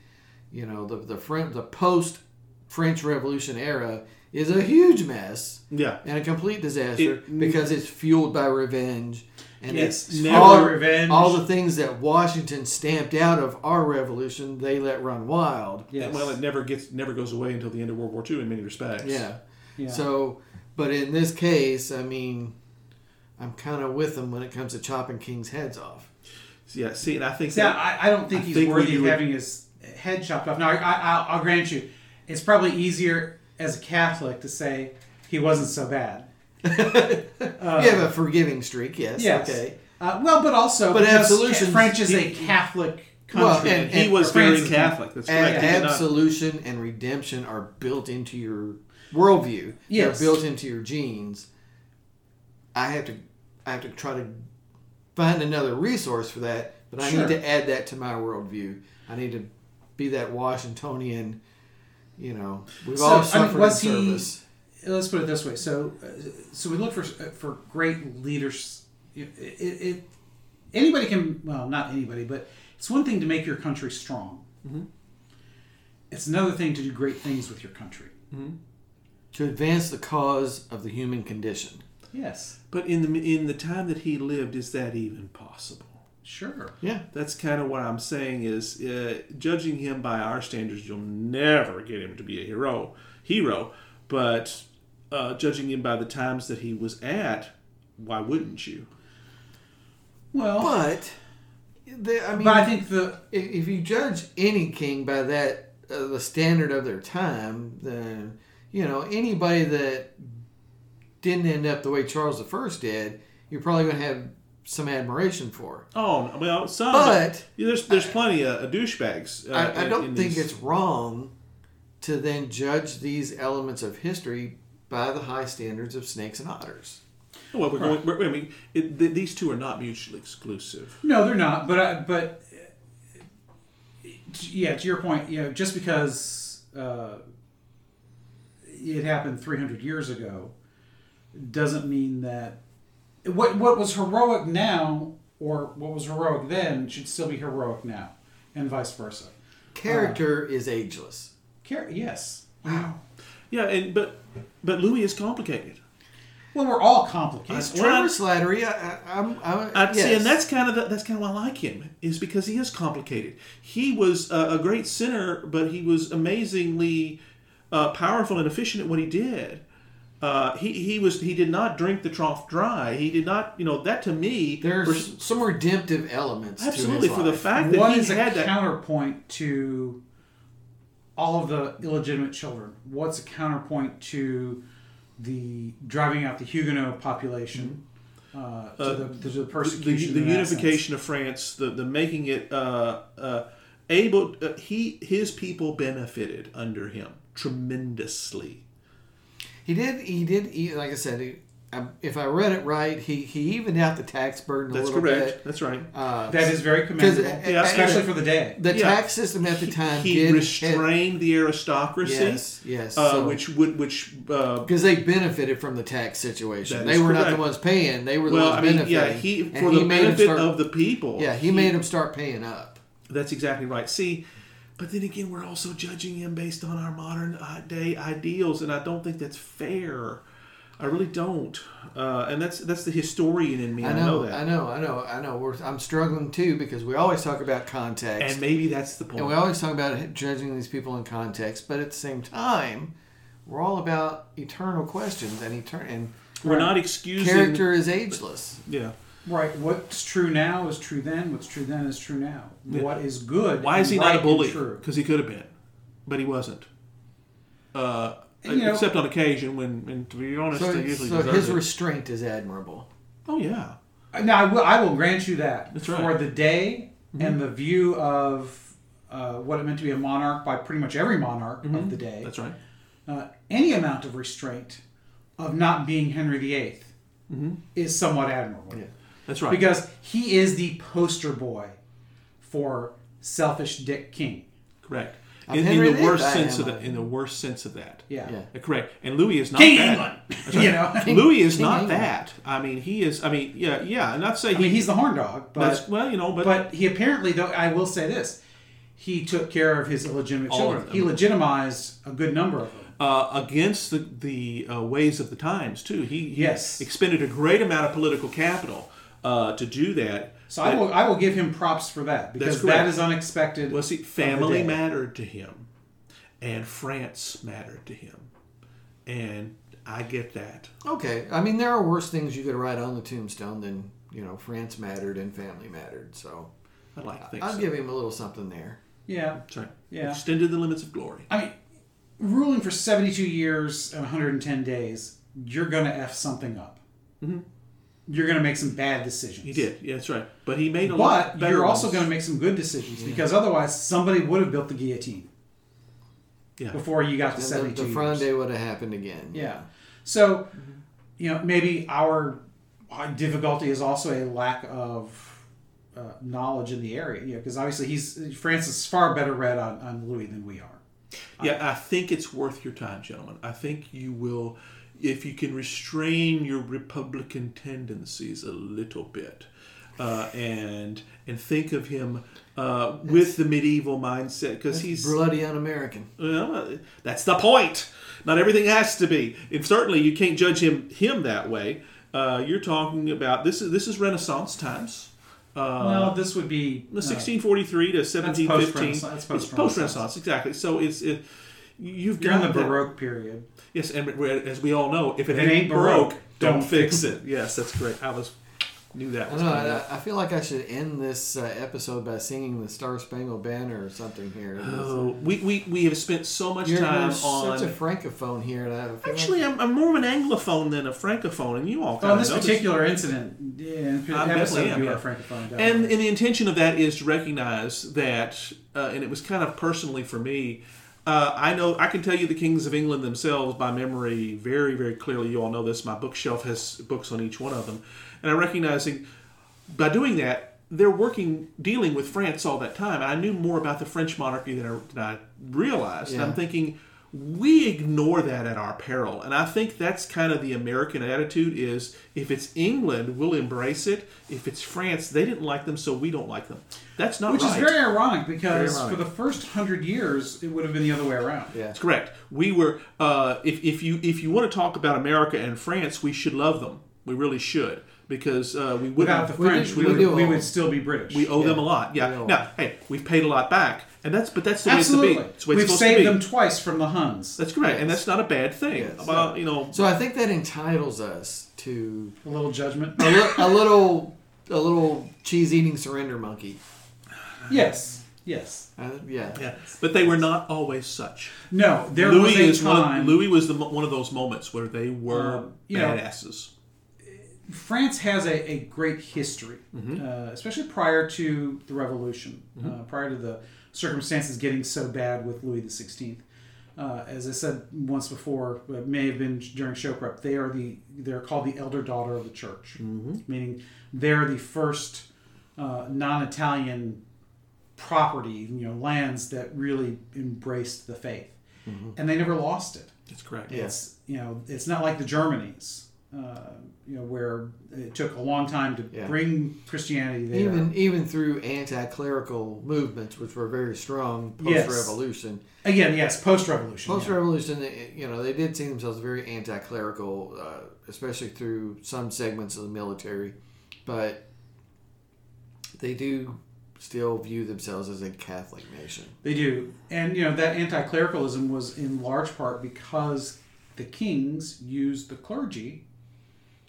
Speaker 2: You know, the the French, the post French Revolution era is a huge mess
Speaker 1: yeah.
Speaker 2: and a complete disaster
Speaker 1: It-
Speaker 2: because it's fueled by revenge and
Speaker 1: It's
Speaker 2: it's
Speaker 1: never
Speaker 2: all,
Speaker 3: revenge.
Speaker 2: all the things that Washington stamped out of our revolution. They let run wild.
Speaker 3: Yes.
Speaker 1: Well, it never gets never goes away until the end of World War II in many respects.
Speaker 2: Yeah.
Speaker 3: Yeah.
Speaker 2: So, but in this case, I mean, I'm kind of with them when it comes to chopping kings' heads off.
Speaker 1: Yeah. See, and I think
Speaker 3: See,
Speaker 1: that
Speaker 3: I, I don't think
Speaker 1: I
Speaker 3: he's
Speaker 1: think
Speaker 3: worthy
Speaker 1: we
Speaker 3: of
Speaker 1: would-
Speaker 3: having his head chopped off. Now, I, I, I'll, I'll grant you, it's probably easier as a Catholic to say he wasn't so bad.
Speaker 2: you have a forgiving streak, yes.
Speaker 3: Yes.
Speaker 2: Okay.
Speaker 3: Uh, well, but also
Speaker 2: But absolution-
Speaker 3: French is a Catholic country.
Speaker 2: Well, and-
Speaker 1: he was
Speaker 3: France
Speaker 1: very
Speaker 3: is-
Speaker 1: Catholic. That's
Speaker 2: And
Speaker 1: correct. He
Speaker 2: absolution and redemption are built into your worldview.
Speaker 3: Yes.
Speaker 2: They're built into your genes. I have to, I have to try to find another resource for that, but I
Speaker 3: Sure.
Speaker 2: need to add that to my worldview. I need to be that Washingtonian. You know, we've
Speaker 3: So,
Speaker 2: all
Speaker 3: I mean,
Speaker 2: suffered
Speaker 3: was
Speaker 2: in
Speaker 3: he-
Speaker 2: service.
Speaker 3: Let's put it this way. So, uh, so we look for for great leaders. It, it, it anybody can well, not anybody, but it's one thing to make your country strong.
Speaker 2: Mm-hmm.
Speaker 3: It's another thing to do great things with your country.
Speaker 2: to advance the cause of the human condition.
Speaker 3: Yes,
Speaker 1: But in the in the time that he lived, is that even possible?
Speaker 3: Sure.
Speaker 2: Yeah.
Speaker 1: That's kind of what I'm saying. Is uh, judging him by our standards, you'll never get him to be a hero. Hero, but uh, judging him by the times that he was at, why wouldn't you?
Speaker 3: Well,
Speaker 2: But, the, I mean,
Speaker 3: but I think the
Speaker 2: if, if you judge any king by that uh, the standard of their time, then you know anybody that didn't end up the way Charles I did, you're probably going to have some admiration for.
Speaker 1: Oh well, some.
Speaker 2: But
Speaker 1: Yeah, there's there's plenty of, of douchebags. Uh,
Speaker 2: I, I don't
Speaker 1: in
Speaker 2: think
Speaker 1: these-
Speaker 2: it's wrong to then judge these elements of history by the high standards of snakes and otters.
Speaker 1: Well, we're going. We're, I mean, it, th- these two are not mutually exclusive.
Speaker 3: no, they're not. But I, but uh, yeah, to your point, you know, just because uh, it happened 300 years ago doesn't mean that what what was heroic now or what was heroic then should still be heroic now, and vice versa.
Speaker 2: Character is ageless.
Speaker 3: Care- yes. Wow.
Speaker 1: Yeah, and but but Louis is complicated.
Speaker 3: Well, we're all complicated.
Speaker 1: That's
Speaker 2: Trevor
Speaker 1: Well,
Speaker 2: Slattery, I, I, I'm, I'm,
Speaker 1: I, See, and that's kind of the, that's kind of why I like him is because he is complicated. He was a, a great sinner, but he was amazingly uh, powerful and efficient at what he did. Uh, he he was he did not drink the trough dry. He did not you know that to me
Speaker 2: There's
Speaker 1: was-
Speaker 2: some redemptive elements.
Speaker 1: absolutely
Speaker 2: to his
Speaker 1: for the
Speaker 2: life.
Speaker 1: fact that
Speaker 3: What
Speaker 1: he
Speaker 3: is a
Speaker 1: had that.
Speaker 3: counterpoint to all of the illegitimate children? What's a counterpoint to the driving out the Huguenot population? Uh, to,
Speaker 1: Uh,
Speaker 3: the, to the
Speaker 1: the,
Speaker 3: persecution,
Speaker 1: the
Speaker 3: in that
Speaker 1: unification of France, the the making it uh, uh, able. Uh, he his people benefited under him tremendously.
Speaker 2: He did. He did. He, like I said, he, if I read it right, he he evened out the tax burden a
Speaker 1: That's
Speaker 2: little
Speaker 1: correct.
Speaker 2: bit.
Speaker 1: That's right.
Speaker 2: Uh.
Speaker 3: That is very commendable,
Speaker 2: uh,
Speaker 1: Yeah,
Speaker 3: especially
Speaker 2: uh,
Speaker 3: for the day.
Speaker 2: the
Speaker 1: Yeah.
Speaker 2: tax system at the time
Speaker 1: he
Speaker 2: did
Speaker 1: restrained the aristocracy.
Speaker 2: Yes, yes.
Speaker 1: uh,
Speaker 2: so-
Speaker 1: which would which uh,
Speaker 2: because they benefited from the tax situation. They
Speaker 1: is
Speaker 2: were not the ones paying; they were the
Speaker 1: well,
Speaker 2: ones
Speaker 1: I mean,
Speaker 2: benefiting.
Speaker 1: yeah, he for
Speaker 2: he
Speaker 1: the
Speaker 2: made 'em
Speaker 1: benefit
Speaker 2: start-
Speaker 1: of the people.
Speaker 2: Yeah, he, made them start paying up.
Speaker 1: That's exactly right. See, but then again, we're also judging him based on our modern uh, day ideals, and I don't think that's fair. I really don't, uh, and that's that's the historian in me.
Speaker 2: I
Speaker 1: I
Speaker 2: know,
Speaker 1: know, that,
Speaker 2: I know, I know, I know. We're, I'm struggling too because we always talk about context,
Speaker 1: and maybe that's the point.
Speaker 2: and we always talk about judging these people in context. But at the same time, we're all about eternal questions and etern- and
Speaker 1: we're not excusing
Speaker 2: character is ageless.
Speaker 1: Yeah.
Speaker 3: Right. What's true now is true then. What's true then is true now.
Speaker 1: Yeah.
Speaker 3: What is good?
Speaker 1: Why is he
Speaker 3: and
Speaker 1: not a bully? Because he could have been, but he wasn't. Uh,
Speaker 3: You know-
Speaker 1: except on occasion when, and to be honest,
Speaker 2: So,
Speaker 1: usually
Speaker 2: so his
Speaker 1: it.
Speaker 2: restraint is admirable.
Speaker 1: oh yeah,
Speaker 3: Now I will, I will grant you that
Speaker 1: That's
Speaker 3: for the day
Speaker 1: Mm-hmm.
Speaker 3: and the view of uh, what it meant to be a monarch by pretty much every monarch of the day.
Speaker 1: Mm-hmm. that's right.
Speaker 3: uh, any amount of restraint of not being Henry VIII is somewhat admirable.
Speaker 2: Yeah.
Speaker 1: That's right.
Speaker 3: Because he is the poster boy for selfish Dick King.
Speaker 1: correct. In, in the worst sense of
Speaker 2: a-
Speaker 1: that. In the worst sense of that.
Speaker 3: Yeah.
Speaker 2: Yeah.
Speaker 1: Uh, Correct. And Louis is not
Speaker 3: King
Speaker 1: that.
Speaker 3: England.
Speaker 1: That's
Speaker 3: you know?
Speaker 1: Louis is
Speaker 2: King
Speaker 1: not
Speaker 2: England.
Speaker 1: that. I mean, he is. I mean, yeah, yeah. I'm not saying
Speaker 3: I mean, he's the horn dog,
Speaker 1: That's
Speaker 3: but
Speaker 1: well, you know, but,
Speaker 3: but he apparently, though, I will say this: he took care of his illegitimate children. He legitimized a good number of them.
Speaker 1: uh, against the the uh, ways of the times too. He, he
Speaker 3: Yes.
Speaker 1: expended a great amount of political capital uh, to do that.
Speaker 3: So I will, I will give him props for that because that is unexpected.
Speaker 1: Well, see, family mattered to him, and France mattered to him, and I get that.
Speaker 2: Okay, I mean there are worse things you could write on the tombstone than you know France mattered and family mattered. So
Speaker 1: I like to think
Speaker 2: I'll
Speaker 1: so.
Speaker 2: give him a little something there.
Speaker 3: Yeah,
Speaker 1: That's right.
Speaker 3: Yeah.
Speaker 1: Extended the limits of glory.
Speaker 3: I mean, ruling for 72 years and 110 days, you're going to F something up. You're going to make some bad decisions.
Speaker 1: Mm-hmm. He did. Yeah, that's right. But he made a lot
Speaker 3: But you're also
Speaker 1: ones.
Speaker 3: going to make some good decisions because otherwise somebody would have built the guillotine
Speaker 1: Yeah.
Speaker 3: before you got to
Speaker 2: And
Speaker 3: 72
Speaker 2: the, the
Speaker 3: years.
Speaker 2: Fronde would have happened again.
Speaker 3: Yeah. So, you know, maybe our our difficulty is also a lack of uh, knowledge in the area. Yeah, because obviously he's Francis is far better read on, on Louis than we are.
Speaker 1: Yeah, I think it's worth your time, gentlemen. I think you will, if you can restrain your Republican tendencies a little bit, uh, and and think of him uh, with the medieval mindset, because he's
Speaker 2: bloody un-American.
Speaker 1: well, uh, that's the point. Not everything has to be, and certainly you can't judge him him that way. Uh, you're talking about this is this is Renaissance times. Uh,
Speaker 3: well, this would be
Speaker 1: the 1643 to 1715.
Speaker 3: post-Renaissance.
Speaker 1: It's
Speaker 3: post-Renaissance.
Speaker 1: post-Renaissance, exactly. So it's it, you've
Speaker 3: You're in
Speaker 1: got
Speaker 3: the
Speaker 1: that-
Speaker 3: Baroque period.
Speaker 1: Yes, and as we all know, if it,
Speaker 3: it
Speaker 1: ain't,
Speaker 3: ain't
Speaker 1: broke,
Speaker 3: broke,
Speaker 1: don't,
Speaker 3: don't
Speaker 1: fix it. Yes, that's great. I was knew that
Speaker 2: I know. I. I feel like I should end this uh, episode by singing the Star Spangled Banner or something here.
Speaker 1: Oh, we, we, we have spent so much
Speaker 2: You're,
Speaker 1: time
Speaker 2: you're
Speaker 1: on.
Speaker 2: such a francophone here. And I
Speaker 1: Actually,
Speaker 2: like,
Speaker 1: I'm, I'm more of an anglophone than a francophone, and you all kind
Speaker 3: Well,
Speaker 1: of
Speaker 3: this
Speaker 1: know this.
Speaker 3: particular incident, yeah,
Speaker 1: I
Speaker 3: episode,
Speaker 1: definitely am,
Speaker 3: we
Speaker 1: yeah.
Speaker 3: are francophone.
Speaker 1: And,
Speaker 3: definitely.
Speaker 1: and the intention of that is to recognize that, uh, and it was kind of personally for me. Uh, I know I can tell you the kings of England themselves by memory very, very clearly. You all know this. My bookshelf has books on each one of them, and I'm recognizing by doing that they're working dealing with France all that time. And I knew more about the French monarchy than I, than I realized. And I'm thinking, we ignore that at our peril and i think that's kind of the american attitude is if it's england we'll embrace it if it's france they didn't like them so we don't like them that's not
Speaker 3: Which
Speaker 1: right
Speaker 3: is very ironic because
Speaker 1: ironic.
Speaker 3: for the first hundred years, it would have been the other way around.
Speaker 2: Yeah.
Speaker 1: That's correct. We were uh, if, if you if you want to talk about America and France, we should love them. We really should because uh, we
Speaker 3: Without
Speaker 1: wouldn't.
Speaker 3: the
Speaker 2: We
Speaker 3: French,
Speaker 2: do-
Speaker 3: we,
Speaker 2: we
Speaker 3: would,
Speaker 2: do
Speaker 3: we
Speaker 2: all-
Speaker 3: would still be British.
Speaker 1: we owe them a lot. Yeah.
Speaker 2: We owe
Speaker 1: Now, hey, we've paid a lot back, and that's but that's the
Speaker 3: Absolutely.
Speaker 1: way it's to be. It's the way
Speaker 3: We've
Speaker 1: it's supposed
Speaker 3: saved
Speaker 1: to be.
Speaker 3: them twice from the Huns.
Speaker 1: That's correct, and that's not a bad thing.
Speaker 2: Yes.
Speaker 1: About you know,
Speaker 2: So I think that entitles us to
Speaker 3: A little judgment.
Speaker 2: a, li- a little a little cheese eating surrender monkey.
Speaker 3: yes. Yes.
Speaker 2: Uh, yeah.
Speaker 1: yeah. But they were not always such.
Speaker 3: No, there
Speaker 1: Louis
Speaker 3: was a
Speaker 1: is one.
Speaker 3: time.
Speaker 1: Of, Louis was the, mo- one of those moments where they were
Speaker 3: Um, you know,
Speaker 1: badasses.
Speaker 3: France has a, a great history,
Speaker 1: Mm-hmm.
Speaker 3: uh, especially prior to the Revolution, uh, prior to the circumstances getting so bad with Louis XVI. Uh, as I said once before, it may have been during show prep. They are the they're called the elder daughter of the church,
Speaker 1: Mm-hmm.
Speaker 3: meaning they're the first uh, non-Italian property, you know, lands that really embraced the faith, and they never lost it.
Speaker 1: That's correct.
Speaker 3: It's you know it's not like the Germanies, uh, you know, where it took a long time to
Speaker 2: Yeah.
Speaker 3: bring Christianity there.
Speaker 2: Even even through anti-clerical movements, which were very strong post-revolution.
Speaker 3: Again, yes, post-revolution.
Speaker 2: Post-revolution, they- you know, they did see themselves very anti-clerical, uh, especially through some segments of the military, but they do still view themselves as a Catholic nation.
Speaker 3: They do, and you know that anti-clericalism was in large part because the kings used the clergy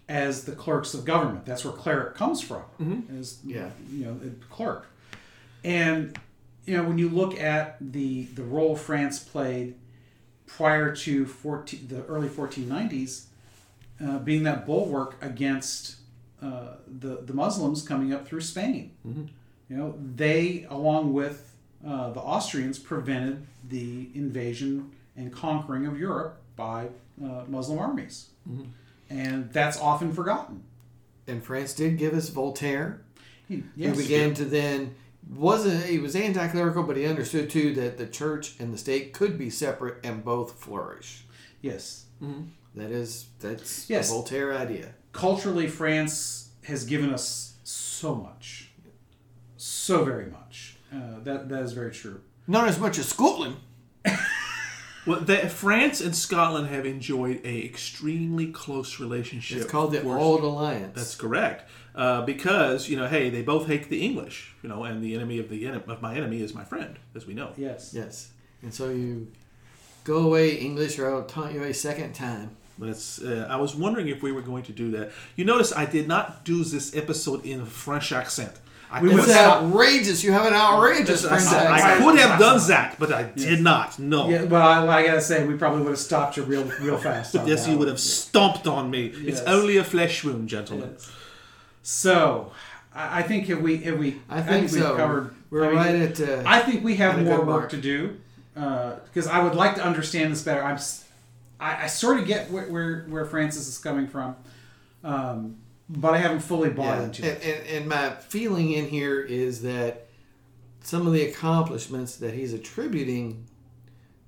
Speaker 3: as the clerks of government. That's where cleric comes from. As
Speaker 2: Yeah.
Speaker 3: you know, a clerk, and you know when you look at the the role France played prior to 14, the early 1490s, uh, being that bulwark against uh, the the Muslims coming up through Spain. You know, they, along with uh, the Austrians, prevented the invasion and conquering of Europe by uh, Muslim armies, and that's often forgotten.
Speaker 2: And France did give us Voltaire,
Speaker 3: He,
Speaker 2: who
Speaker 3: yes,
Speaker 2: began to then wasn't he was anti-clerical, but he understood too that the church and the state could be separate and both flourish.
Speaker 3: yes.
Speaker 2: That is that's
Speaker 3: Yes.
Speaker 2: a Voltaire idea.
Speaker 3: Culturally, France has given us so much, so very much. Uh, that that is very true.
Speaker 2: Not as much as Scotland.
Speaker 1: Well, that France and Scotland have enjoyed a extremely close relationship.
Speaker 2: It's called the
Speaker 1: for-
Speaker 2: Old Alliance.
Speaker 1: That's correct. Uh, because you know, hey, they both hate the English. You know, and the enemy of the en- of my enemy is my friend, as we know.
Speaker 3: Yes.
Speaker 2: yes. And so you go away English, or I'll taunt you a second time.
Speaker 1: But it's. Uh, I was wondering if we were going to do that. You notice I did not do this episode in a French accent. I
Speaker 3: We would
Speaker 2: It's
Speaker 3: stop.
Speaker 2: outrageous. You have an outrageous
Speaker 1: I,
Speaker 2: French
Speaker 1: I- I could have done that, but I did not. No.
Speaker 3: Yeah, well, I, I gotta say, we probably would have stopped you real, real fast. on
Speaker 1: Yes,
Speaker 3: that
Speaker 1: you would
Speaker 3: one.
Speaker 1: have stomped on me. It's only a flesh wound, gentlemen.
Speaker 3: Yes. So, I I think if we if we
Speaker 2: I think
Speaker 3: we've covered.
Speaker 2: We're
Speaker 3: I mean,
Speaker 2: right at. Uh,
Speaker 3: I think we have more work
Speaker 2: mark.
Speaker 3: to do because I would like to understand this better. I'm I sort of get where, where where Francis is coming from, um, but I haven't fully bought
Speaker 2: yeah.
Speaker 3: into
Speaker 2: And,
Speaker 3: it.
Speaker 2: and, and my feeling in here is that some of the accomplishments that he's attributing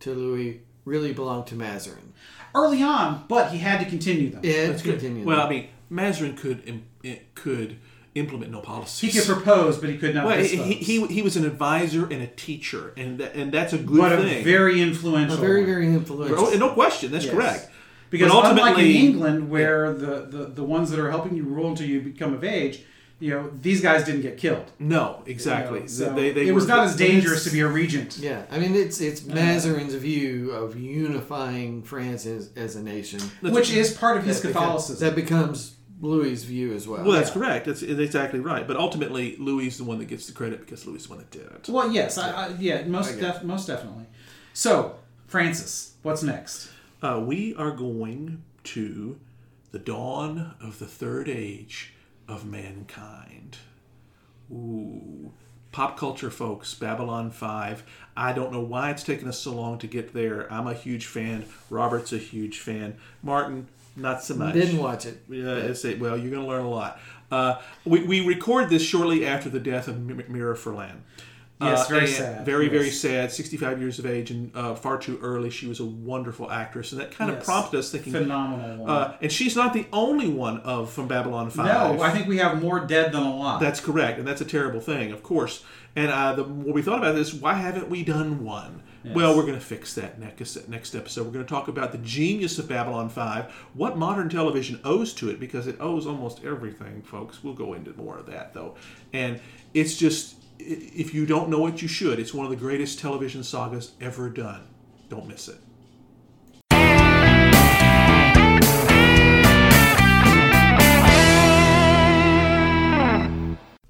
Speaker 2: to Louis really belong to Mazarin.
Speaker 3: Early on, but he had to continue them.
Speaker 2: Yeah,
Speaker 1: That's good.
Speaker 2: continue.
Speaker 1: Well, I mean, Mazarin could could implement no policies.
Speaker 3: He could propose, but he could not.
Speaker 1: Well, he, he, he, he was an advisor and a teacher, and that, and that's a good
Speaker 3: but a
Speaker 1: thing.
Speaker 3: very influential.
Speaker 2: a very, very influential.
Speaker 1: Oh, no question, that's
Speaker 3: Yes.
Speaker 1: correct.
Speaker 3: Because
Speaker 1: But
Speaker 3: unlike in England, where the, the, the ones that are helping you rule until you become of age, you know, these guys didn't get killed.
Speaker 1: No, exactly.
Speaker 3: You know, so
Speaker 1: they, they
Speaker 3: it was not as dangerous to be a regent.
Speaker 2: Yeah, I mean it's it's Mazarin's view of unifying France as, as a nation.
Speaker 3: which is part of his
Speaker 2: That becomes-
Speaker 3: Catholicism.
Speaker 2: that becomes Louis' view as well.
Speaker 1: Well, that's correct. That's, that's exactly right. But ultimately, Louis is the one that gets the credit because Louis is the one that did it.
Speaker 3: well, yes, I, I, yeah, most def- most definitely. So, Francis, what's next?
Speaker 1: Uh, we are going to the dawn of the third age of mankind. Ooh. Pop culture folks, Babylon 5. I don't know why it's taken us so long to get there. I'm a huge fan. Robert's a huge fan. Martin, not so much.
Speaker 2: Didn't watch it.
Speaker 1: Yeah, it's a, well, you're going to learn a lot. Uh, we, we record this shortly after the death of M- Mira Furlan.
Speaker 3: Yes, very
Speaker 1: and
Speaker 3: sad.
Speaker 1: Very, very sad. 65 years of age and uh, far too early. She was a wonderful actress, and that kind of prompted us thinking.
Speaker 3: Phenomenal one.
Speaker 1: Uh, and she's not the only one of from Babylon 5.
Speaker 3: no, I think we have more dead than alive.
Speaker 1: That's correct, and that's a terrible thing, of course. And uh, the, what we thought about this, why haven't we done one? Well, we're going to fix that next next episode. We're going to talk about the genius of Babylon 5, what modern television owes to it, because it owes almost everything, folks. We'll go into more of that, though. And it's just, if you don't know it, you should. It's one of the greatest television sagas ever done. Don't miss it.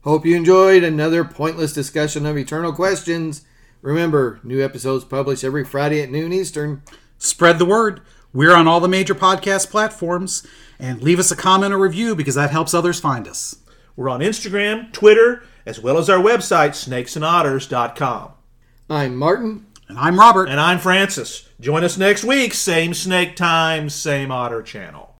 Speaker 2: Hope you enjoyed another pointless discussion of eternal questions. Remember, new episodes published every Friday at noon Eastern.
Speaker 3: Spread the word. We're on all the major podcast platforms. And leave us a comment or review because that helps others find us.
Speaker 1: We're on Instagram, Twitter, as well as our website, snakesandotters.com.
Speaker 2: I'm Martin.
Speaker 3: And I'm Robert.
Speaker 1: And I'm Francis. Join us next week, same snake time, same otter channel.